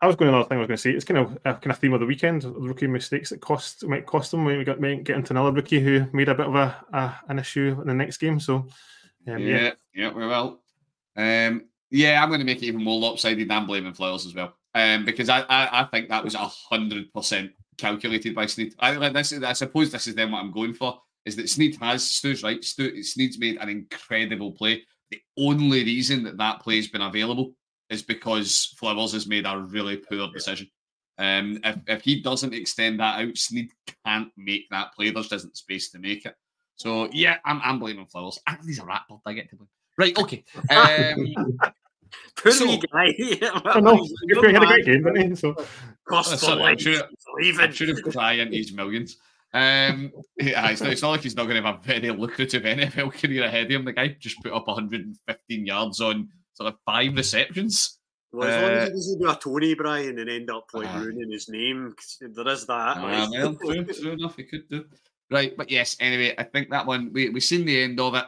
I was going another thing I was going to say. It's kind of a kind of theme of the weekend. Rookie mistakes that cost might cost them. We got might get into another rookie who made a bit of a, a an issue in the next game. So um, yeah, yeah, yeah, we will. Um, yeah, I'm going to make it even more lopsided than blaming Flowers as well, um, because I, I, I think that was a hundred percent calculated by Sneed. I like this. I suppose this is then what I'm going for is that Sneed has Stu's right. Stu, Sneed's made an incredible play. The only reason that that play has been available is because Flowers has made a really poor decision. Um, if, if he doesn't extend that out, Sneed can't make that play. There's isn't space to make it. So yeah, I'm, I'm blaming Flowers. Ah, he's a rat bird. I get to blame. Right, okay. (laughs) Um, Poor so, guy. (laughs) I know. He had a great game, didn't he? So, Cost uh, sorry, I'm sure, I'm have tried into his millions. Um, (laughs) yeah, it's, not, it's not like he's not going to have a very lucrative NFL career ahead of him. The guy just put up 115 yards on sort of five receptions. Well, as long as he uh, doesn't do a Tony Bryan and end up like uh, ruining his name, there is that. Uh, well, true, true enough, he could do. Right, but yes. Anyway, I think that one we we seen the end of it,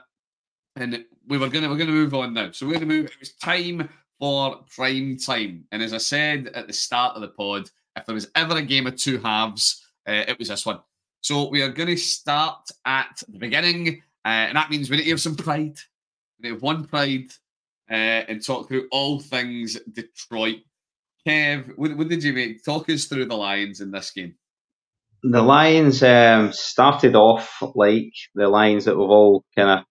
and we were gonna we're gonna move on now. So we're gonna move. It was time for prime time, and as I said at the start of the pod, if there was ever a game of two halves, uh, it was this one. So we are going to start at the beginning, uh, and that means we need to have some pride. We have one pride uh, and talk through all things Detroit. Kev, what, what, did you make? Talk us through the Lions in this game. The Lions um, started off like the Lions that we've all kind of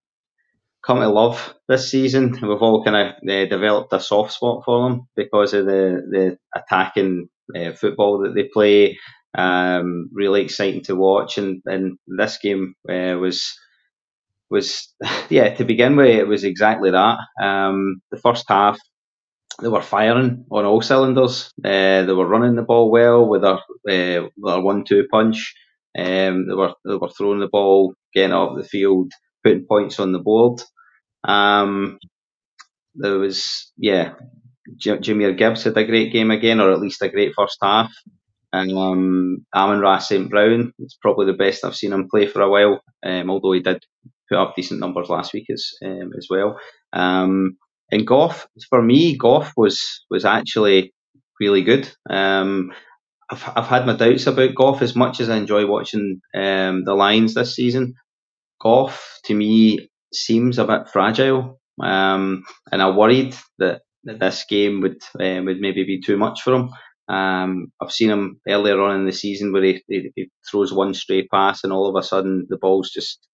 come to love this season. We've all kind of uh, developed a soft spot for them because of the the attacking uh, football that they play. Um, really exciting to watch, and, and this game uh, was was (laughs) yeah to begin with it was exactly that. Um, the first half they were firing on all cylinders. They were running the ball well with uh, their one-two punch. Um, they were they were throwing the ball, getting up the field, putting points on the board. Um, there was yeah, J- Jahmyr Gibbs had a great game again, or at least a great first half. And um, Amon-Ra St. Brown is probably the best I've seen him play for a while, um, although he did put up decent numbers last week as um, as well. Um, and Goff, for me, Goff was was actually really good. Um, I've, I've had my doubts about Goff as much as I enjoy watching um, the Lions this season. Goff, to me, seems a bit fragile, um, and I worried that, that this game would uh, would maybe be too much for him. Um, I've seen him earlier on in the season where he, he, he, throws one stray pass and all of a sudden the ball's just,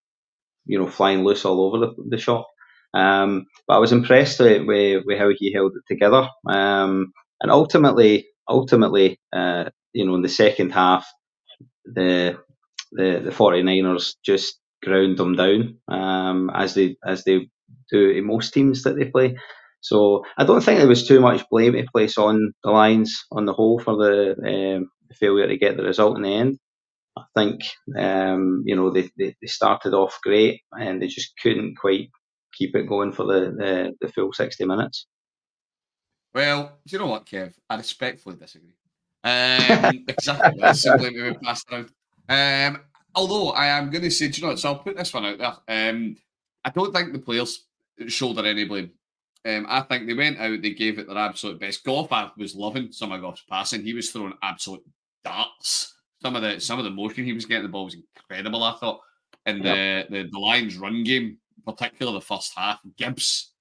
you know, flying loose all over the, the shop. Um, but I was impressed with, with, with, how he held it together. Um, and ultimately, ultimately, uh, you know, in the second half, the the the 49ers just ground them down um, as they as they do in most teams that they play. So I don't think there was too much blame to place on the Lions on the whole for the, um, failure to get the result in the end. I think um, you know they, they, they, started off great and they just couldn't quite keep it going for the, the, the full sixty minutes. Well, you know what, Kev? I respectfully disagree. Um, (laughs) exactly. That's simply we passed around. Um, although I am going to say, do you know what? So I'll put this one out there. Um, I don't think the players shoulder any blame. Um, I think they went out, they gave it their absolute best. Goff, I was loving some of Goff's passing. He was throwing absolute darts. Some of the some of the motion he was getting the ball was incredible. I thought, and yep. the, the the Lions' run game, particularly the first half, Gibbs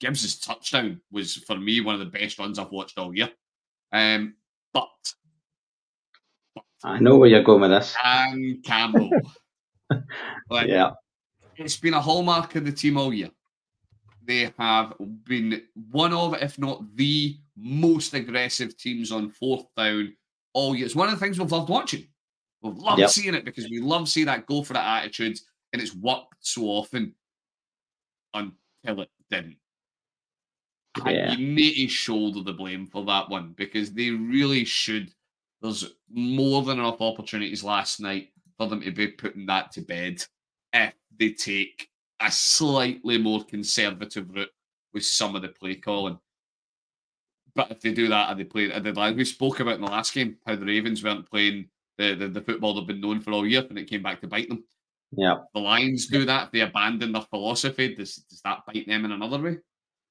Gibbs's touchdown was for me one of the best runs I've watched all year. Um, but I know where you're going with this. And Campbell, like, (laughs) yeah, it's been a hallmark of the team all year they have been one of, if not the most aggressive teams on fourth down all year. It's one of the things we've loved watching. We've loved yep. seeing it because we love seeing that go for it attitude, and it's worked so often until it didn't. Yeah. You need to shoulder the blame for that one because they really should. There's more than enough opportunities last night for them to be putting that to bed if they take a slightly more conservative route with some of the play calling. But if they do that, and they play, and they, like we spoke about in the last game, how the Ravens weren't playing the, the, the football they've been known for all year, and it came back to bite them. Yeah, the Lions do that. They abandon their philosophy. Does does that bite them in another way?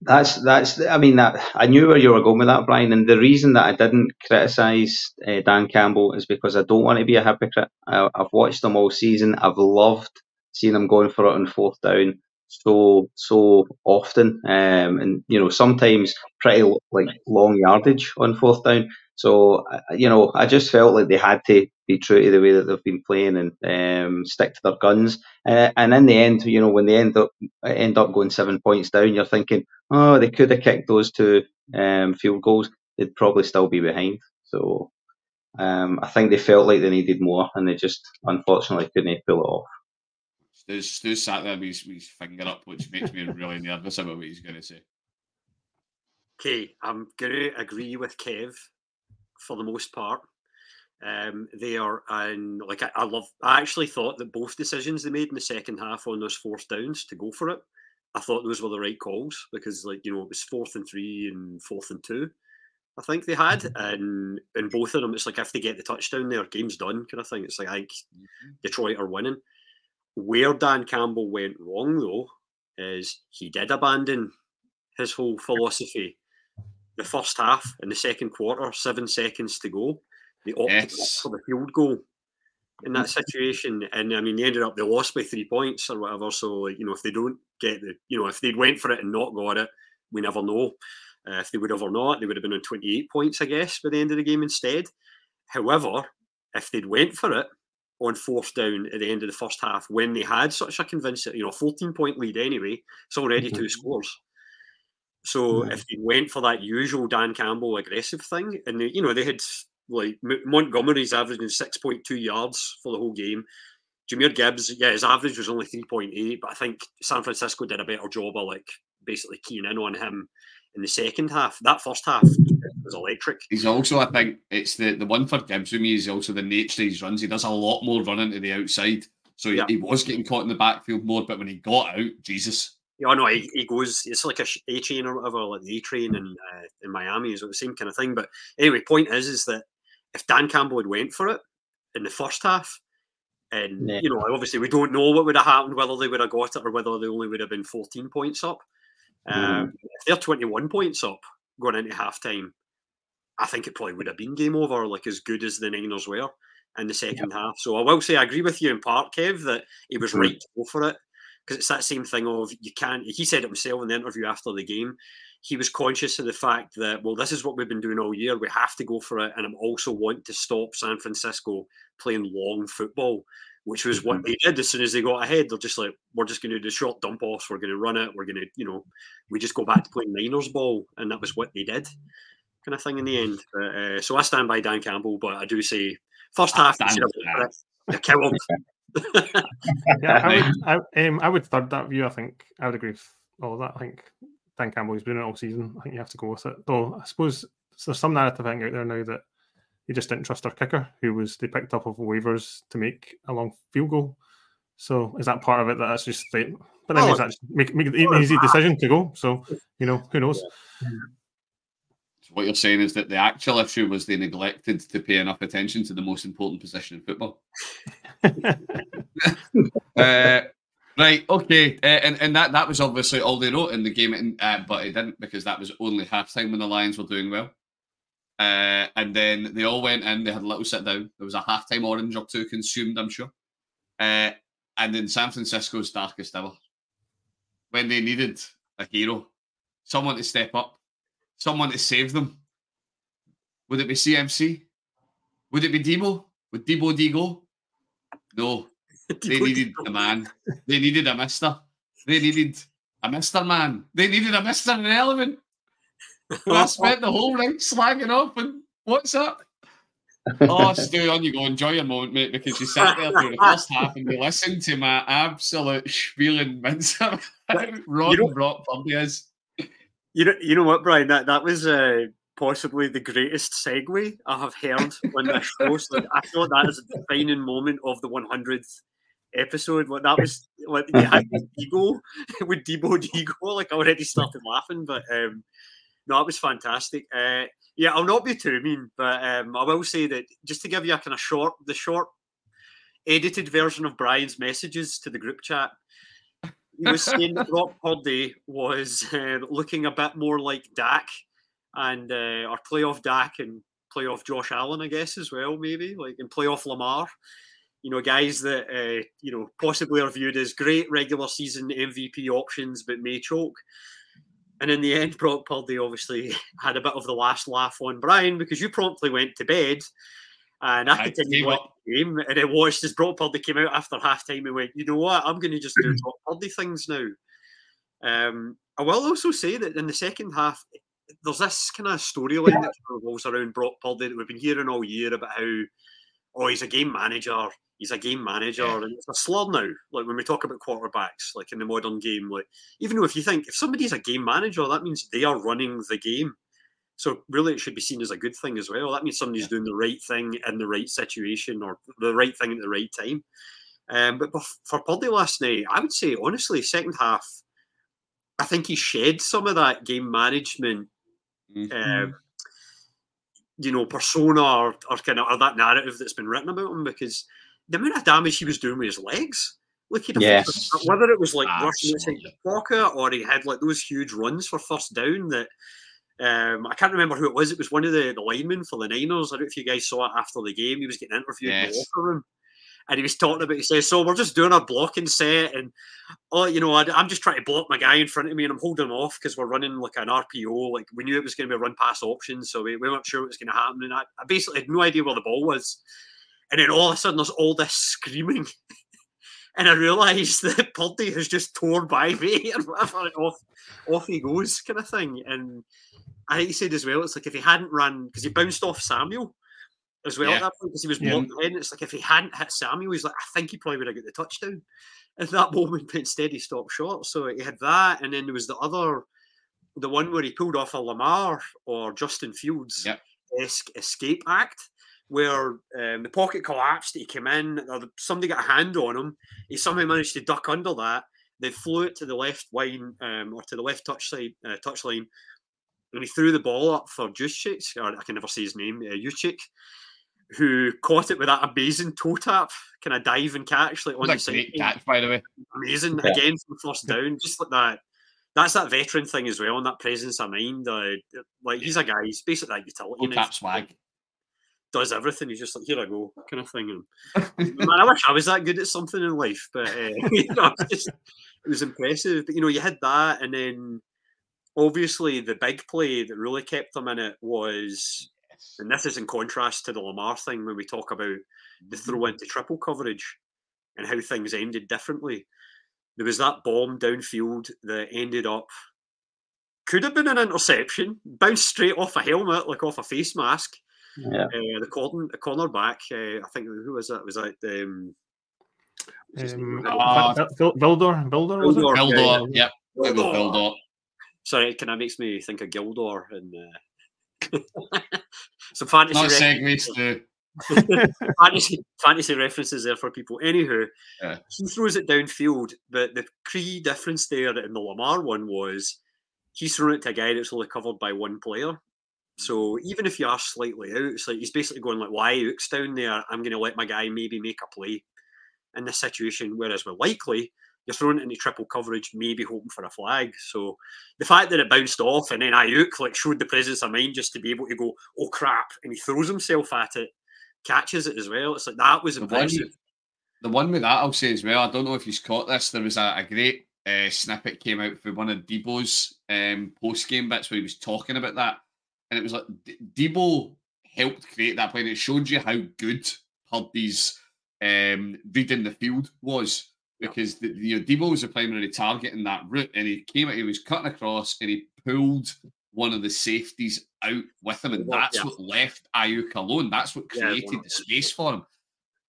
That's that's. I mean, that I knew where you were going with that, Brian. And the reason that I didn't criticise uh, Dan Campbell is because I don't want to be a hypocrite. I, I've watched them all season. I've loved seeing them going for it on fourth down so so often, um, and you know sometimes pretty like long yardage on fourth down. So you know, I just felt like they had to be true to the way that they've been playing and um, stick to their guns. Uh, and in the end, you know, when they end up end up going seven points down, you're thinking, oh, they could have kicked those two um, field goals. They'd probably still be behind. So um, I think they felt like they needed more, and they just unfortunately couldn't pull it off. Stu's, Stu sat there with his, with his finger up, which makes me really nervous about what he's going to say. Okay, I'm going to agree with Kev for the most part. Um, they are, and like I, I, love. I actually thought that both decisions they made in the second half on those fourth downs to go for it, I thought those were the right calls because, like you know, it was fourth and three and fourth and two. I think they had, mm-hmm. and in both of them, it's like if they get the touchdown, their game's done, kind of thing. It's like I think mm-hmm. Detroit are winning. Where Dan Campbell went wrong, though, is he did abandon his whole philosophy. The first half in the second quarter, seven seconds to go, they opted yes. for the field goal in that situation. And I mean, they ended up they lost by three points or whatever. So like, you know, if they don't get the, you know, if they'd went for it and not got it, we never know. Uh, if they would have or not, they would have been on 28 points, I guess, by the end of the game instead. However, if they'd went for it on fourth down at the end of the first half when they had such a convincing, you know, 14 point lead anyway. It's already mm-hmm. two scores. So if they went for that usual Dan Campbell aggressive thing, and they, you know, they had like Montgomery's averaging 6.2 yards for the whole game. Jahmyr Gibbs, yeah, his average was only 3.8, but I think San Francisco did a better job of like basically keying in on him in the second half. That first half was electric. He's also, I think, it's the the one for Gibbs with me is also the nature of his runs. He does a lot more running to the outside. So he, yeah. he was getting caught in the backfield more, but when he got out, Jesus, Yeah, no, he, he goes. It's like a A train or whatever, like the A train in uh, in Miami is the same kind of thing. But anyway, point is, is that if Dan Campbell had went for it in the first half, and yeah. you know, obviously we don't know what would have happened, whether they would have got it or whether they only would have been 14 points up. Mm. Um, if they're 21 points up going into half time, I think it probably would have been game over, like as good as the Niners were in the second yep. half. So I will say I agree with you in part, Kev, that he was mm-hmm. right to go for it because it's that same thing of you can't. He said it himself in the interview after the game. He was conscious of the fact that well, this is what we've been doing all year. We have to go for it, and I'm also want to stop San Francisco playing long football, which was what mm-hmm. they did as soon as they got ahead. They're just like, we're just going to do the short dump offs. We're going to run it. We're going to, you know, we just go back to playing Niners ball, and that was what they did, kind of thing in the end. But, uh, so I stand by Dan Campbell, but I do say first half, you killed. (laughs) (laughs) yeah, I would, I, um, I would third that view. I think I would agree with all of that. I think Dan Campbell has been it all season. I think you have to go with it. Though I suppose there's some narrative out there now that they just didn't trust their kicker, who was they picked up of waivers to make a long field goal. So is that part of it that that's just like, but then oh, that's make, make an easy decision to go. So you know who knows. Yeah. What you're saying is that the actual issue was they neglected to pay enough attention to the most important position in football. (laughs) uh, right, okay, uh, and and that that was obviously all they wrote in the game, uh, but it didn't because that was only halftime when the Lions were doing well. Uh, and then they all went in. They had a little sit down. There was a halftime orange or two consumed, I'm sure. Uh, and then San Francisco's darkest hour, when they needed a hero, someone to step up, someone to save them. Would it be CMC? Would it be Deebo? Would Deebo D go? No. (laughs) They needed a man. They needed a mister. They needed a mister man. They needed a mister irrelevant. (laughs) But I spent the whole night slagging off and what's up? oh, Stu, on you go. Enjoy your moment, mate, because you sat there through the first half and you listened to my absolute spieling mince (laughs) how you know, Brock Purdy is. You know, you know what, Brian? That that was uh, possibly the greatest segue I have heard on this (laughs) show. So I thought that is a defining moment of the 100th episode. What that was, what you had ego with Deebo Digo. Like I already started laughing, but um, no, it was fantastic. Uh, yeah, I'll not be too mean, but um, I will say that just to give you a kind of short, the short edited version of Brian's messages to the group chat. He was saying that (laughs) Brock Purdy was uh, looking a bit more like Dak and uh, or playoff Dak and playoff Josh Allen, I guess, as well, maybe like in playoff Lamar. You know, guys that uh, you know possibly are viewed as great regular season MVP options, but may choke. And in the end, Brock Purdy obviously had a bit of the last laugh on Brian because you promptly went to bed. And I, I continued the game and I watched as Brock Purdy came out after half time and went, you know what, I'm going to just do (laughs) Brock Purdy things now. Um, I will also say that in the second half, there's this kind of storyline that revolves around Brock Purdy that we've been hearing all year about how, oh, he's a game manager, he's a game manager, yeah. and it's a slur now. Like when we talk about quarterbacks, like in the modern game, like even though if you think if somebody's a game manager, that means they are running the game. So really, it should be seen as a good thing as well. That means somebody's yeah. doing the right thing in the right situation or the right thing at the right time. Um, but for Purdy last night, I would say honestly, second half, I think he shed some of that game management. Mm-hmm. Um, you know, persona or, or kind of or that narrative that's been written about him because the amount of damage he was doing with his legs. Look at yes. whether it was like rushing inside the pocket or he had like those huge runs for first down that um, I can't remember who it was. It was one of the, the linemen for the Niners. I don't know if you guys saw it after the game. He was getting interviewed yes. in the locker room. And he was talking about, he says, So we're just doing our blocking set. And, oh, you know, I, am just trying to block my guy in front of me and I'm holding him off because we're running like an RPO. Like we knew it was going to be a run pass option. So we, we weren't sure what was going to happen. And I, I basically had no idea where the ball was. And then all of a sudden, there's all this screaming. And I realised (laughs) that Purdy has just torn by me (laughs) and whatever, off, off he goes, kind of thing. And I think he said as well, it's like if he hadn't run, because he bounced off Samuel as well yeah. at that point, because he was blocked yeah. in. It's like if he hadn't hit Samuel, he's like, I think he probably would have got the touchdown at that (laughs) moment, but instead he stopped short. So he had that. And then there was the other, the one where he pulled off a Lamar or Justin Fields esque escape act where um, the pocket collapsed. He came in, somebody got a hand on him. He somehow managed to duck under that. they flew it to the left line um, or to the left touch side, uh, touch line, and he threw the ball up for Juszczyk, or I can never say his name, uh, Juszczyk, who caught it with that amazing toe tap, kind of dive and catch like on That's the a great catch, by the way. Amazing Yeah. again from first down, just like that. That's that veteran thing as well, and that presence of mind. Uh, like he's a guy, he's basically that utility. No knife. tap swag. Does everything. He's just like, here I go, kind of thing. And (laughs) man, I wish I was that good at something in life, but uh, (laughs) you know, just, it was impressive. But you know, you had that, and then obviously the big play that really kept them in it was, and this is in contrast to the Lamar thing when we talk about the throw into triple coverage and how things ended differently. There was that bomb downfield that ended up could have been an interception, bounced straight off a helmet, like off a face mask. Yeah. Uh, the corner, the cornerback. Uh, I think who was that? Was that um, what's his name? Um. Vil- Vil- Vildor, Vildor, was it? Vildor. Gildor, yeah, yep. It was Gildor. Gildor. Sorry, it kind of makes me think of Gildor and uh, (laughs) some fantasy, Not references, segues (laughs) to fantasy fantasy references there for people. Anywho, Yeah. he throws it downfield, but the key difference there in the Lamar one was he's thrown it to a guy that's only covered by one player. So even if you are slightly out, it's like he's basically going like, "Why Ooks down there? I'm going to let my guy maybe make a play in this situation." Whereas with likely, you're throwing it into triple coverage, maybe hoping for a flag. So the fact that it bounced off and then Aiyuk like showed the presence of mind just to be able to go, "Oh crap!" and he throws himself at it, catches it as well. It's like that was The one, impressive. the one with that, I'll say as well. I don't know if you've caught this. There was a, a great uh, snippet came out for one of Deebo's um, post game bits where he was talking about that, and it was like Deebo helped create that play, and it showed you how good Purdy's um, reading the field was because the, you know Deebo was the primary target in that route, and he came out, he was cutting across, and he pulled one of the safeties out with him, and Yeah. that's what left Aiyuk alone. That's what created well, the space for him.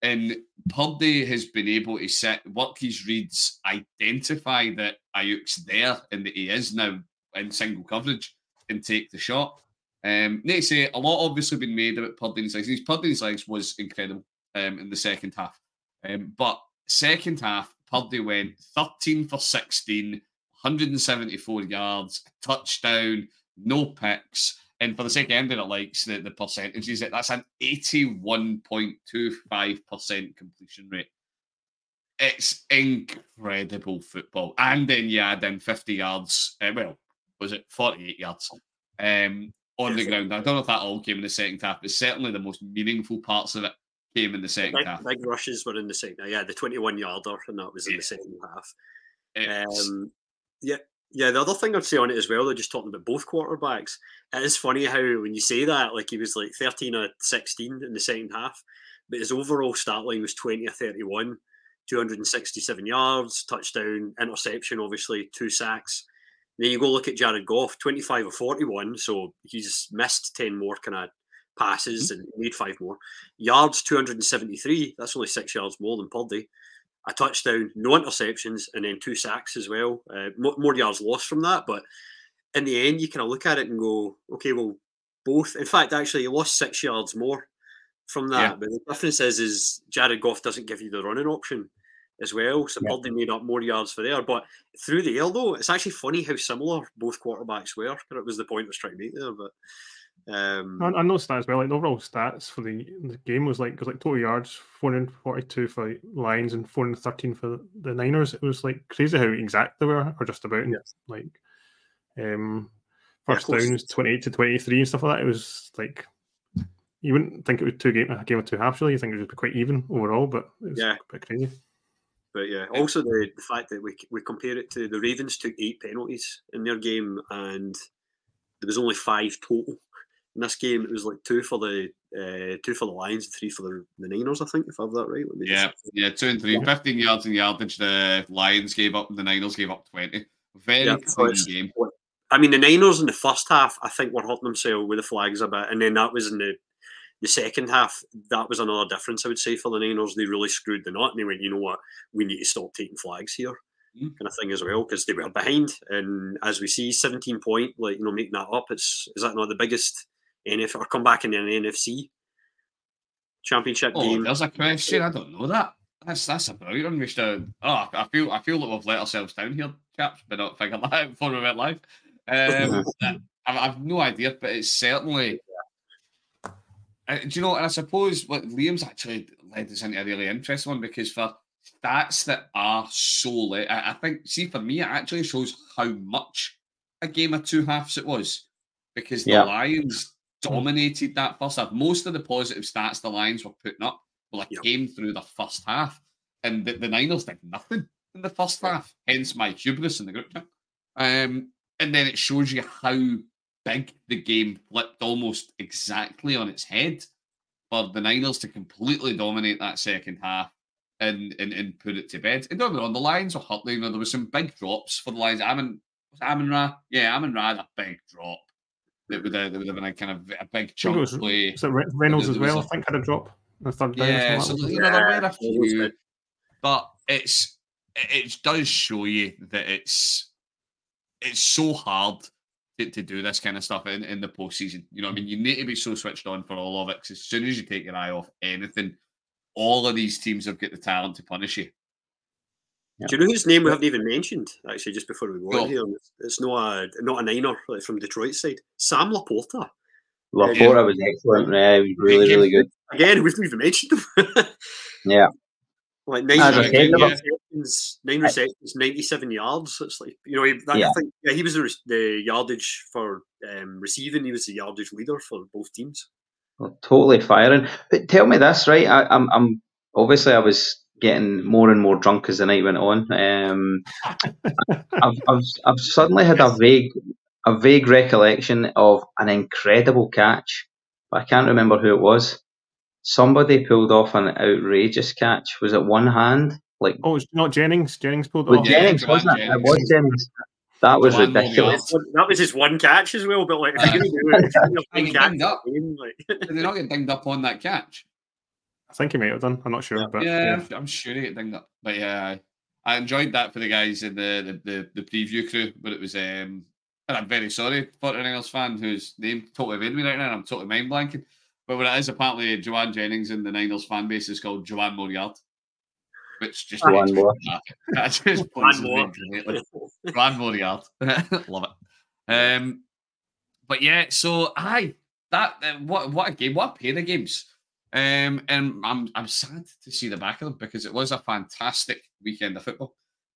And Purdy has been able to set work his reads, identify that Aiyuk's there and that he is now in single coverage and take the shot. Um, need to say a lot obviously been made about Purdy legs. His legs was incredible um, in the second half. Um, but second half, Purdy went 13 for 16, 174 yards, touchdown, no picks. And for the sake of ending it likes the, the percentages, that's an 81.25% completion rate. It's incredible football. And then you add in 50 yards, uh, well, was it 48 yards um, on the ground? I don't know if that all came in the second half, but certainly the most meaningful parts of it came in the second Big, half. big rushes were in the second. Yeah, the 21 yarder, and that was in Yeah. the second half. It's- Um, yeah, yeah. The other thing I'd say on it as well, they're just talking about both quarterbacks. It is funny how when you say that, like he was like 13 or 16 in the second half, but his overall stat line was 20 or 31, 267 yards, touchdown, interception, obviously two sacks. Then you go look at Jared Goff, 25 or 41, so he's missed 10 more kind of passes and made five more. Yards 273, that's only six yards more than Purdy a touchdown, no interceptions, and then two sacks as well. Uh, more yards lost from that, but in the end, you kind of look at it and go, okay, well, both. In fact, actually, he lost six yards more from that. Yeah. But the difference is, is Jared Goff doesn't give you the running option as well. So Yeah. Purdy made up more yards for there. But through the air, though, it's actually funny how similar both quarterbacks were. But it was the point I was trying to make there. But um, I, I noticed that as well. Like the overall stats for the, the game was like was like total yards, four hundred forty-two for Lions and four hundred thirteen for the Niners. It was like crazy how exact they were, or just about. Yes. Like, um, first close. downs twenty-eight to twenty-three and stuff like that. It was like you wouldn't think it was two game a game of two halves. Really, you think it would be quite even overall, but it was Yeah. a bit crazy. But yeah, also the, the fact that we we compare it to the Ravens took eight penalties in their game, and there was only five total in this game. It was like two for the uh, two for the Lions, and three for the, the Niners. I think if I have that right. Yeah, just- yeah, two and three. 15 yards in yardage. The Lions gave up, and the Niners gave up 20. Very Yeah, so game. I mean, the Niners in the first half, I think, were hurting themselves with the flags a bit, and then that was in the the second half. That was another difference, I would say, for the Niners. They really screwed the knot, and they went, you know what, we need to stop taking flags here, Mm. kind of thing as well, because they were behind. And as we see, seventeen point, like you know, making that up, it's is that not the biggest NFL or comeback in an NFC championship Oh, game? there's a question. I don't know that. that's that's a brilliant one. We should. Oh, I feel I feel that we've let ourselves down here, chaps, but not figured (laughs) that out before we went live. Um, (laughs) I've, I've no idea, but it's certainly. Uh, do you know? And I suppose what Liam's actually led us into a really interesting one because for stats that are so late, I, I think. See, for me, it actually shows how much a game of two halves it was because the Yeah. Lions dominated that first half. Most of the positive stats the Lions were putting up well, Yeah. came through the first half, and the, the Niners did nothing in the first half. Hence my hubris in the group chat. Um, and then it shows you how big the game flipped almost exactly on its head for the Niners to completely dominate that second half and and, and put it to bed. And don't get me wrong, the Lions were hurtling. You know, there was some big drops for the Lions. Amon, was it Amon Ra? Yeah, Amon Ra had a big drop. That would, have, that would have been a kind of a big I chunk was, play. was it Re- Reynolds as well, a- I think, had a drop in the third Yeah, so like you know, there were a few, but it's it it does show you that it's it's so hard to, to do this kind of stuff in, in the postseason. You know, what I mean, you need to be so switched on for all of it because as soon as you take your eye off anything, all of these teams have got the talent to punish you. Do you know whose name we haven't even mentioned? Actually, just before we go Go on on. here, it's, it's not a not a Niner like from Detroit side. Sam LaPorta. Laporta was excellent. Yeah, he was really, really good. Again, we've not even mentioned him. Yeah. (laughs) like nine, As I said, yeah. Receptions, nine receptions, ninety-seven yards. It's like you know, he, that, Yeah. I think yeah, he was the, the yardage for um, receiving. He was the yardage leader for both teams. Well, totally firing. But tell me this, right? I, I'm, I'm obviously I was getting more and more drunk as the night went on. Um, I've, I've, I've suddenly had a vague, a vague recollection of an incredible catch, but I can't remember who it was. Somebody pulled off an outrageous catch. Was it one hand? Like Oh, it's not Jennings. Jennings pulled it was off. Jennings, Jauan wasn't it? It Jennings. was Jennings. That was Joanne ridiculous. That was his one catch as well. But like, if you're going to do it, if you're gonna Like, one he catch dinged up. game, like, Did they not get dinged up on that catch? I think he might have done. I'm not sure, Yeah. but yeah, yeah. I'm- I'm sure he get dinged up. But yeah, I I enjoyed that for the guys in the the, the, the preview crew. But it was um, and I'm very sorry for an Niners fan whose name totally evaded me right now. and I'm totally mind blanking. But what it is apparently Jauan Jennings in the Niners fan base is called Joanne Moriarty, which just Joanne makes me (laughs) That just One pleases me more. greatly. Joanne Moriarty, love it. Um, but yeah, so aye, that uh, what what a game, what a pair of games. Um, and I'm I'm sad to see the back of them because it was a fantastic weekend of football.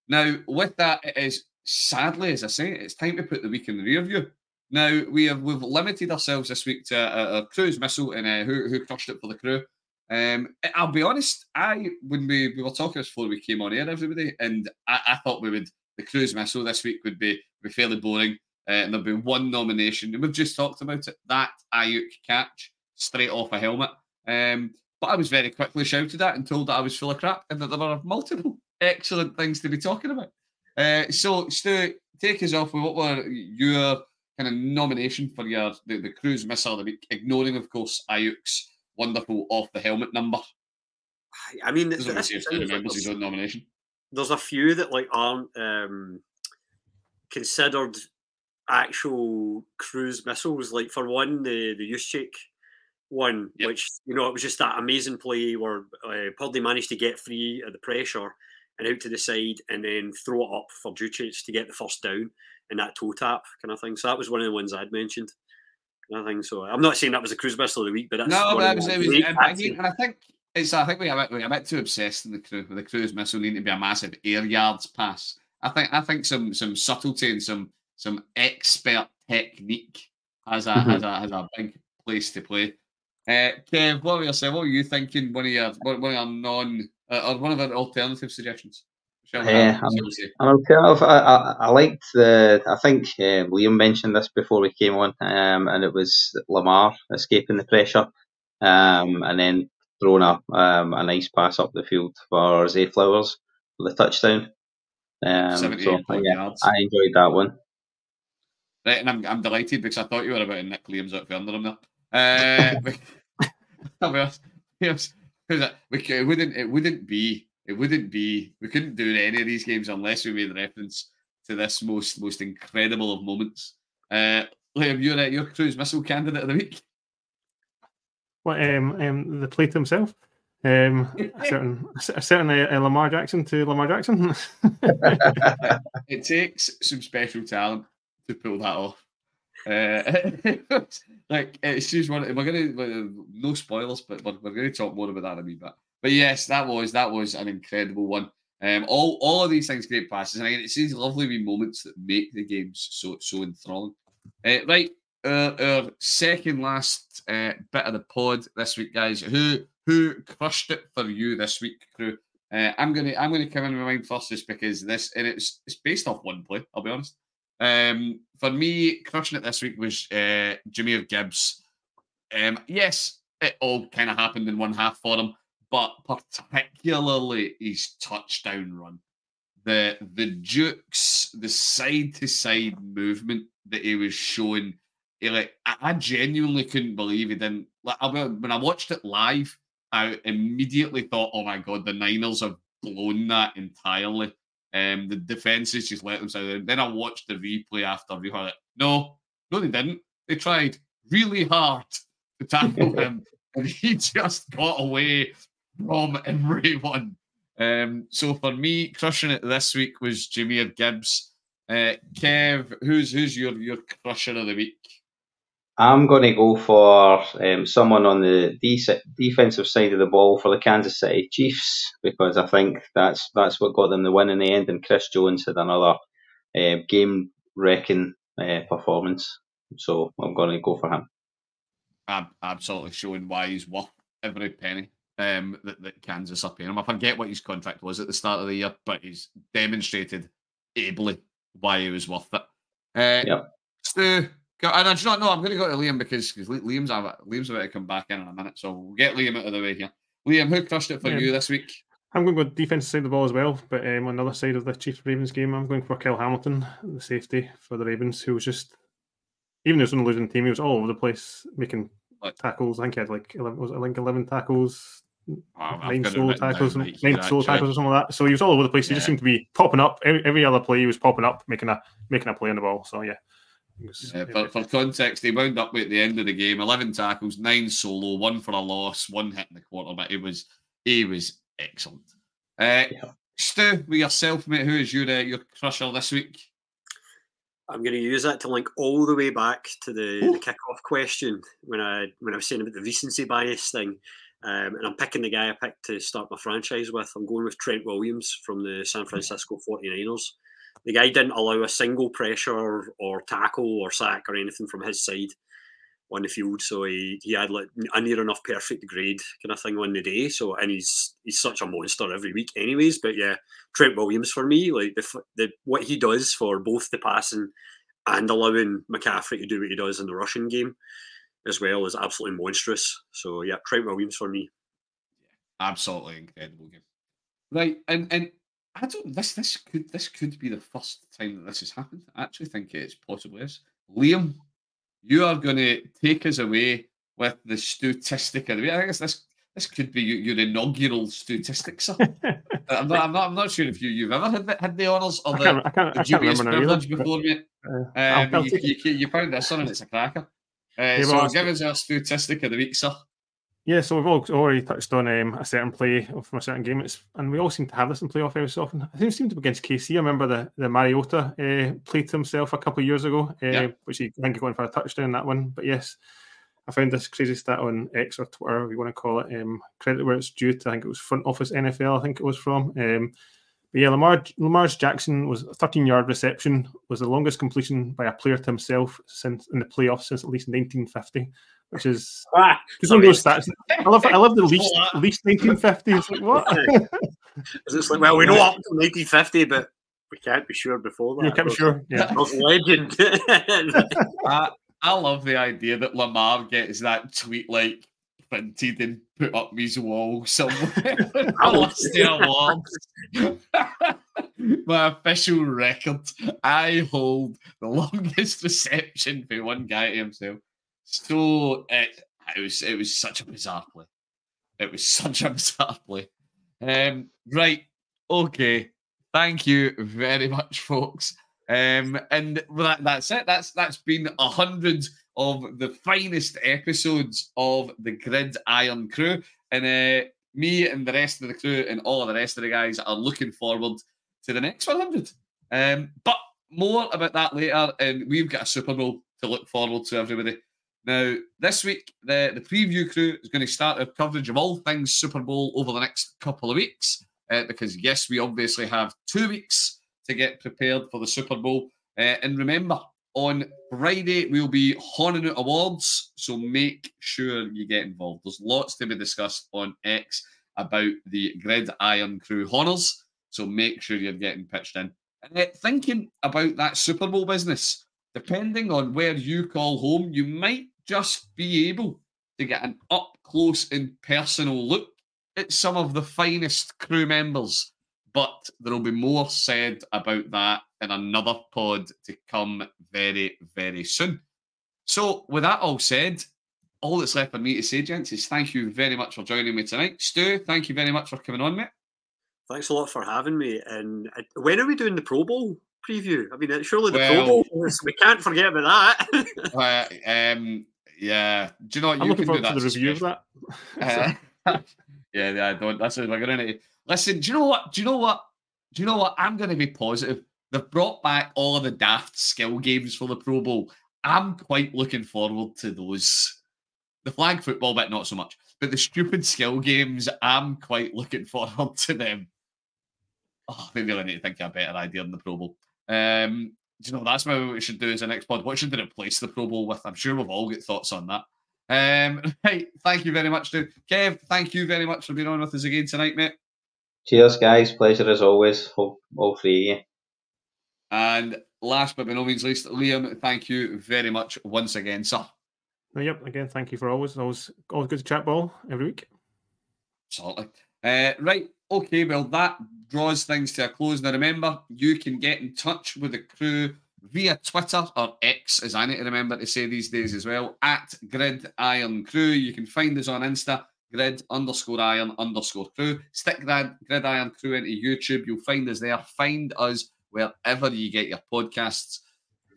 Now, with that, it is sadly, as I say, it's time to put the week in the rear view. Now we have we've limited ourselves this week to a, a cruise missile and uh, who who crushed it for the crew. Um, I'll be honest, I when we, we were talking before we came on air, everybody, and I, I thought we would the cruise missile this week would be be fairly boring, uh, and there'd be one nomination, and we've just talked about it. That Aiyuk catch straight off a helmet. Um, but I was very quickly shouted at and told that I was full of crap and that there were multiple (laughs) excellent things to be talking about. Uh, so, Stu, take us off with what were your kind of nomination for your the, the cruise missile of the week, ignoring, of course, Aiyuk's wonderful off the helmet number. I mean, This is what we that's see the if thing, Stu is, remembers his there's- own nomination. there's a few that like aren't um, considered actual cruise missiles. Like for one, the the Juszczyk one, Yep. which you know it was just that amazing play where uh, Purdy managed to get free of the pressure and out to the side, and then throw it up for Juszczyk to get the first down and that toe tap kind of thing. So that was one of the ones I'd mentioned. Kind think. So I'm not saying that was a cruise missile of the week, but that's No, but I was, it was and, and I think it's I think we are a bit, we're a bit too obsessed in the crew with the cruise missile needing to be a massive air yards pass. I think I think some some subtlety and some some expert technique has a has a has a big place to play. Uh, Kev, what were you saying? What were you thinking? One of your one one of your non uh, or one of our alternative suggestions? We, Yeah, we say? An alternative. I, I, I liked the. I think uh, Liam mentioned this before we came on, um, and it was Lamar escaping the pressure, um, and then throwing a um, a nice pass up the field for Zay Flowers for the touchdown. Um, so yeah, yards. I enjoyed that one. Right, and I'm, I'm delighted because I thought you were about to Nick Liam's out for under him there. Uh, (laughs) because (laughs) we it wouldn't it wouldn't be it wouldn't be we couldn't do any of these games unless we made reference to this most most incredible of moments. Uh, Liam, you're uh, your cruise missile candidate of the week. What um, um the play to himself? Um, a (laughs) certain, a certain uh, Lamar Jackson to Lamar Jackson. (laughs) (laughs) it takes some special talent to pull that off. Uh, like it's just one. We're gonna no spoilers, but we're, we're going to talk more about that in a wee bit. But yes, that was that was an incredible one. Um, all all of these things, great passes, and again, it's these lovely wee moments that make the games so so enthralling. Uh, right, uh, our second last uh, bit of the pod this week, guys. Who who crushed it for you this week, crew? Uh, I'm gonna I'm gonna come in my mind first, just because this and it's it's based off one play. I'll be honest. Um, for me, crushing it this week was uh, Jahmyr Gibbs. Um, yes, it all kind of happened in one half for him, but particularly his touchdown run. The the jukes, the side to side movement that he was showing, he, like I, genuinely couldn't believe he didn't. Like I, when I watched it live, I immediately thought, "Oh my god, the Niners have blown that entirely." Um, the defenses just let themselves in. Then I watched the replay after we heard it. No, no, they didn't. They tried really hard to tackle (laughs) him, and he just got away from (laughs) everyone. Um, so for me, crushing it this week was Jahmyr Gibbs. Uh, Kev, who's who's your your crusher of the week? I'm going to go for um, someone on the de- defensive side of the ball for the Kansas City Chiefs because I think that's that's what got them the win in the end. And Chris Jones had another uh, game wrecking uh, performance, so I'm going to go for him. I'm absolutely showing why he's worth every penny um, that, that Kansas are paying him. I forget what his contract was at the start of the year, but he's demonstrated ably why he was worth it. Uh, yep. Stu, and I do not know. I'm going to go to Liam because because Liam's Liam's about to come back in in a minute, so we'll get Liam out of the way here. Liam, who crushed it for yeah. you this week? I'm going to go defensive side of the ball as well, but um, on the other side of the Chiefs Ravens game, I'm going for Kyle Hamilton, the safety for the Ravens, who was just even though he was on the losing team, he was all over the place making what? tackles. I think he had like 11, was it like 11 tackles, nine solo tackles, nine solo tackles or something like that. So he was all over the place. Yeah. He just seemed to be popping up every, every other play. He was popping up, making a making a play on the ball. So yeah, yeah, for, for context, he wound up at the end of the game, eleven tackles, nine solo, one for a loss, one hit in the quarter. But it was he was excellent. Uh, yeah. Stu, with yourself, mate, who is your uh, your crusher this week? I'm going to use that to link all the way back to the, the kickoff question when I when I was saying about the recency bias thing. Um, and I'm picking the guy I picked to start my franchise with. I'm going with Trent Williams from the San Francisco 49ers the guy didn't allow a single pressure or tackle or sack or anything from his side on the field. So he, he had like a near enough perfect grade kind of thing on the day. So and he's he's such a monster every week, anyways. But yeah, Trent Williams for me, like the the what he does for both the passing and allowing McCaffrey to do what he does in the rushing game as well is absolutely monstrous. So yeah, Trent Williams for me. Yeah, absolutely incredible game. Right, and and I don't. This this could this could be the first time that this has happened. I actually think it's possibly is. Liam, you are going to take us away with the statistic of the week. I guess this this could be your, your inaugural statistic, sir. (laughs) I'm, not, I'm not. I'm not sure if you you've ever had the, had the honours or the, I can't, I can't, the dubious privilege before, mate. Uh, um, you, you, you, found this one and it's a cracker. Uh, so well, give us a statistic of the week, sir. Yeah, so we've all already touched on um, a certain play from a certain game, it's, and we all seem to have this in playoff every so often. I think it seemed to be against KC. I remember the the Mariota uh, play to himself a couple of years ago, uh, yeah. which he I think he in for a touchdown that one. But yes, I found this crazy stat on X or Twitter, if you want to call it. Um, credit where it's due to. I think it was Front Office NFL. I think it was from. Um, but yeah, Lamar Lamar's Jackson was a 13 yard reception, was the longest completion by a player to himself since in the playoffs since at least 1950 which is ah, just one of those stats. I love I love the (laughs) least least 1950s. Like, what? it's like, well, we know up to 1950, but we can't be sure before that. You can't be sure. Yeah, legend. (laughs) I, I love the idea that Lamar gets that tweet like printed and put up his wall somewhere. (laughs) I lost the awards. My official record. I hold the longest (laughs) reception for one guy to himself. So it, it was it was such a bizarre play. It was (laughs) such a bizarre play. Um, right, okay. Thank you very much, folks. Um, and that, that's it. That's that's been a hundred of the finest episodes of the Grid Irn-Cru. And uh, me and the rest of the crew and all of the rest of the guys are looking forward to the next 100. Um, but more about that later. And we've got a Super Bowl to look forward to, everybody. Now, this week, the, the preview crew is going to start our coverage of all things Super Bowl over the next couple of weeks. Uh, because, yes, we obviously have two weeks to get prepared for the Super Bowl. Uh, and remember, on Friday, we'll be honing out awards. So make sure you get involved. There's lots to be discussed on X about the Grid Irn-Cru Honours. So make sure you're getting pitched in. And uh, thinking about that Super Bowl business, depending on where you call home, you might just be able to get an up close and personal look at some of the finest crew members. But there will be more said about that in another pod to come very, very soon. So, with that all said, all that's left for me to say, gents, is thank you very much for joining me tonight. Stu, thank you very much for coming on, mate. Thanks a lot for having me. And uh, when are we doing the Pro Bowl preview? I mean, surely the well, Pro Bowl. We can't forget about that. (laughs) uh, um, yeah. Do you know what? I'm you looking forward to the review of that. Uh, (laughs) (laughs) yeah, yeah. Don't. That's what we're going to listen. Do you know what? Do you know what? Do you know what? I'm going to be positive. They've brought back all of the daft skill games for the Pro Bowl. I'm quite looking forward to those. The flag football bit, not so much, but the stupid skill games, I'm quite looking (laughs) forward to them. Oh, maybe I need to think of a better idea than the Pro Bowl. Um, do you know that's maybe what we should do as a next pod? What should they replace the Pro Bowl with? I'm sure we've all got thoughts on that. Um, (laughs) right, thank you very much, to Kev. Thank you very much for being on with us again tonight, mate. Cheers, guys. Pleasure as always. All, all three of you. And last but by no means least, Liam, thank you very much once again, sir. Yep, again, thank you for always, always, always good to chat ball every week. Absolutely. Uh, right, okay, well, that draws things to a close. Now, remember, you can get in touch with the crew via Twitter or X, as I need to remember to say these days as well, at Grid Irn-Cru. You can find us on Insta, grid underscore iron underscore crew. Stick that Grid Irn-Cru into YouTube. You'll find us there. Find us wherever you get your podcasts.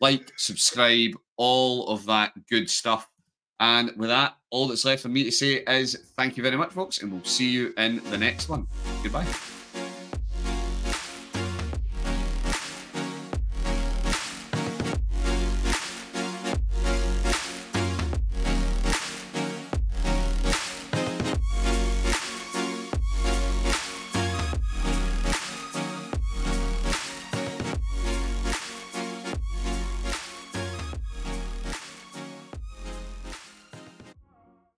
Like, subscribe, all of that good stuff. And with that, all that's left for me to say is thank you very much, folks, and we'll see you in the next one. Goodbye.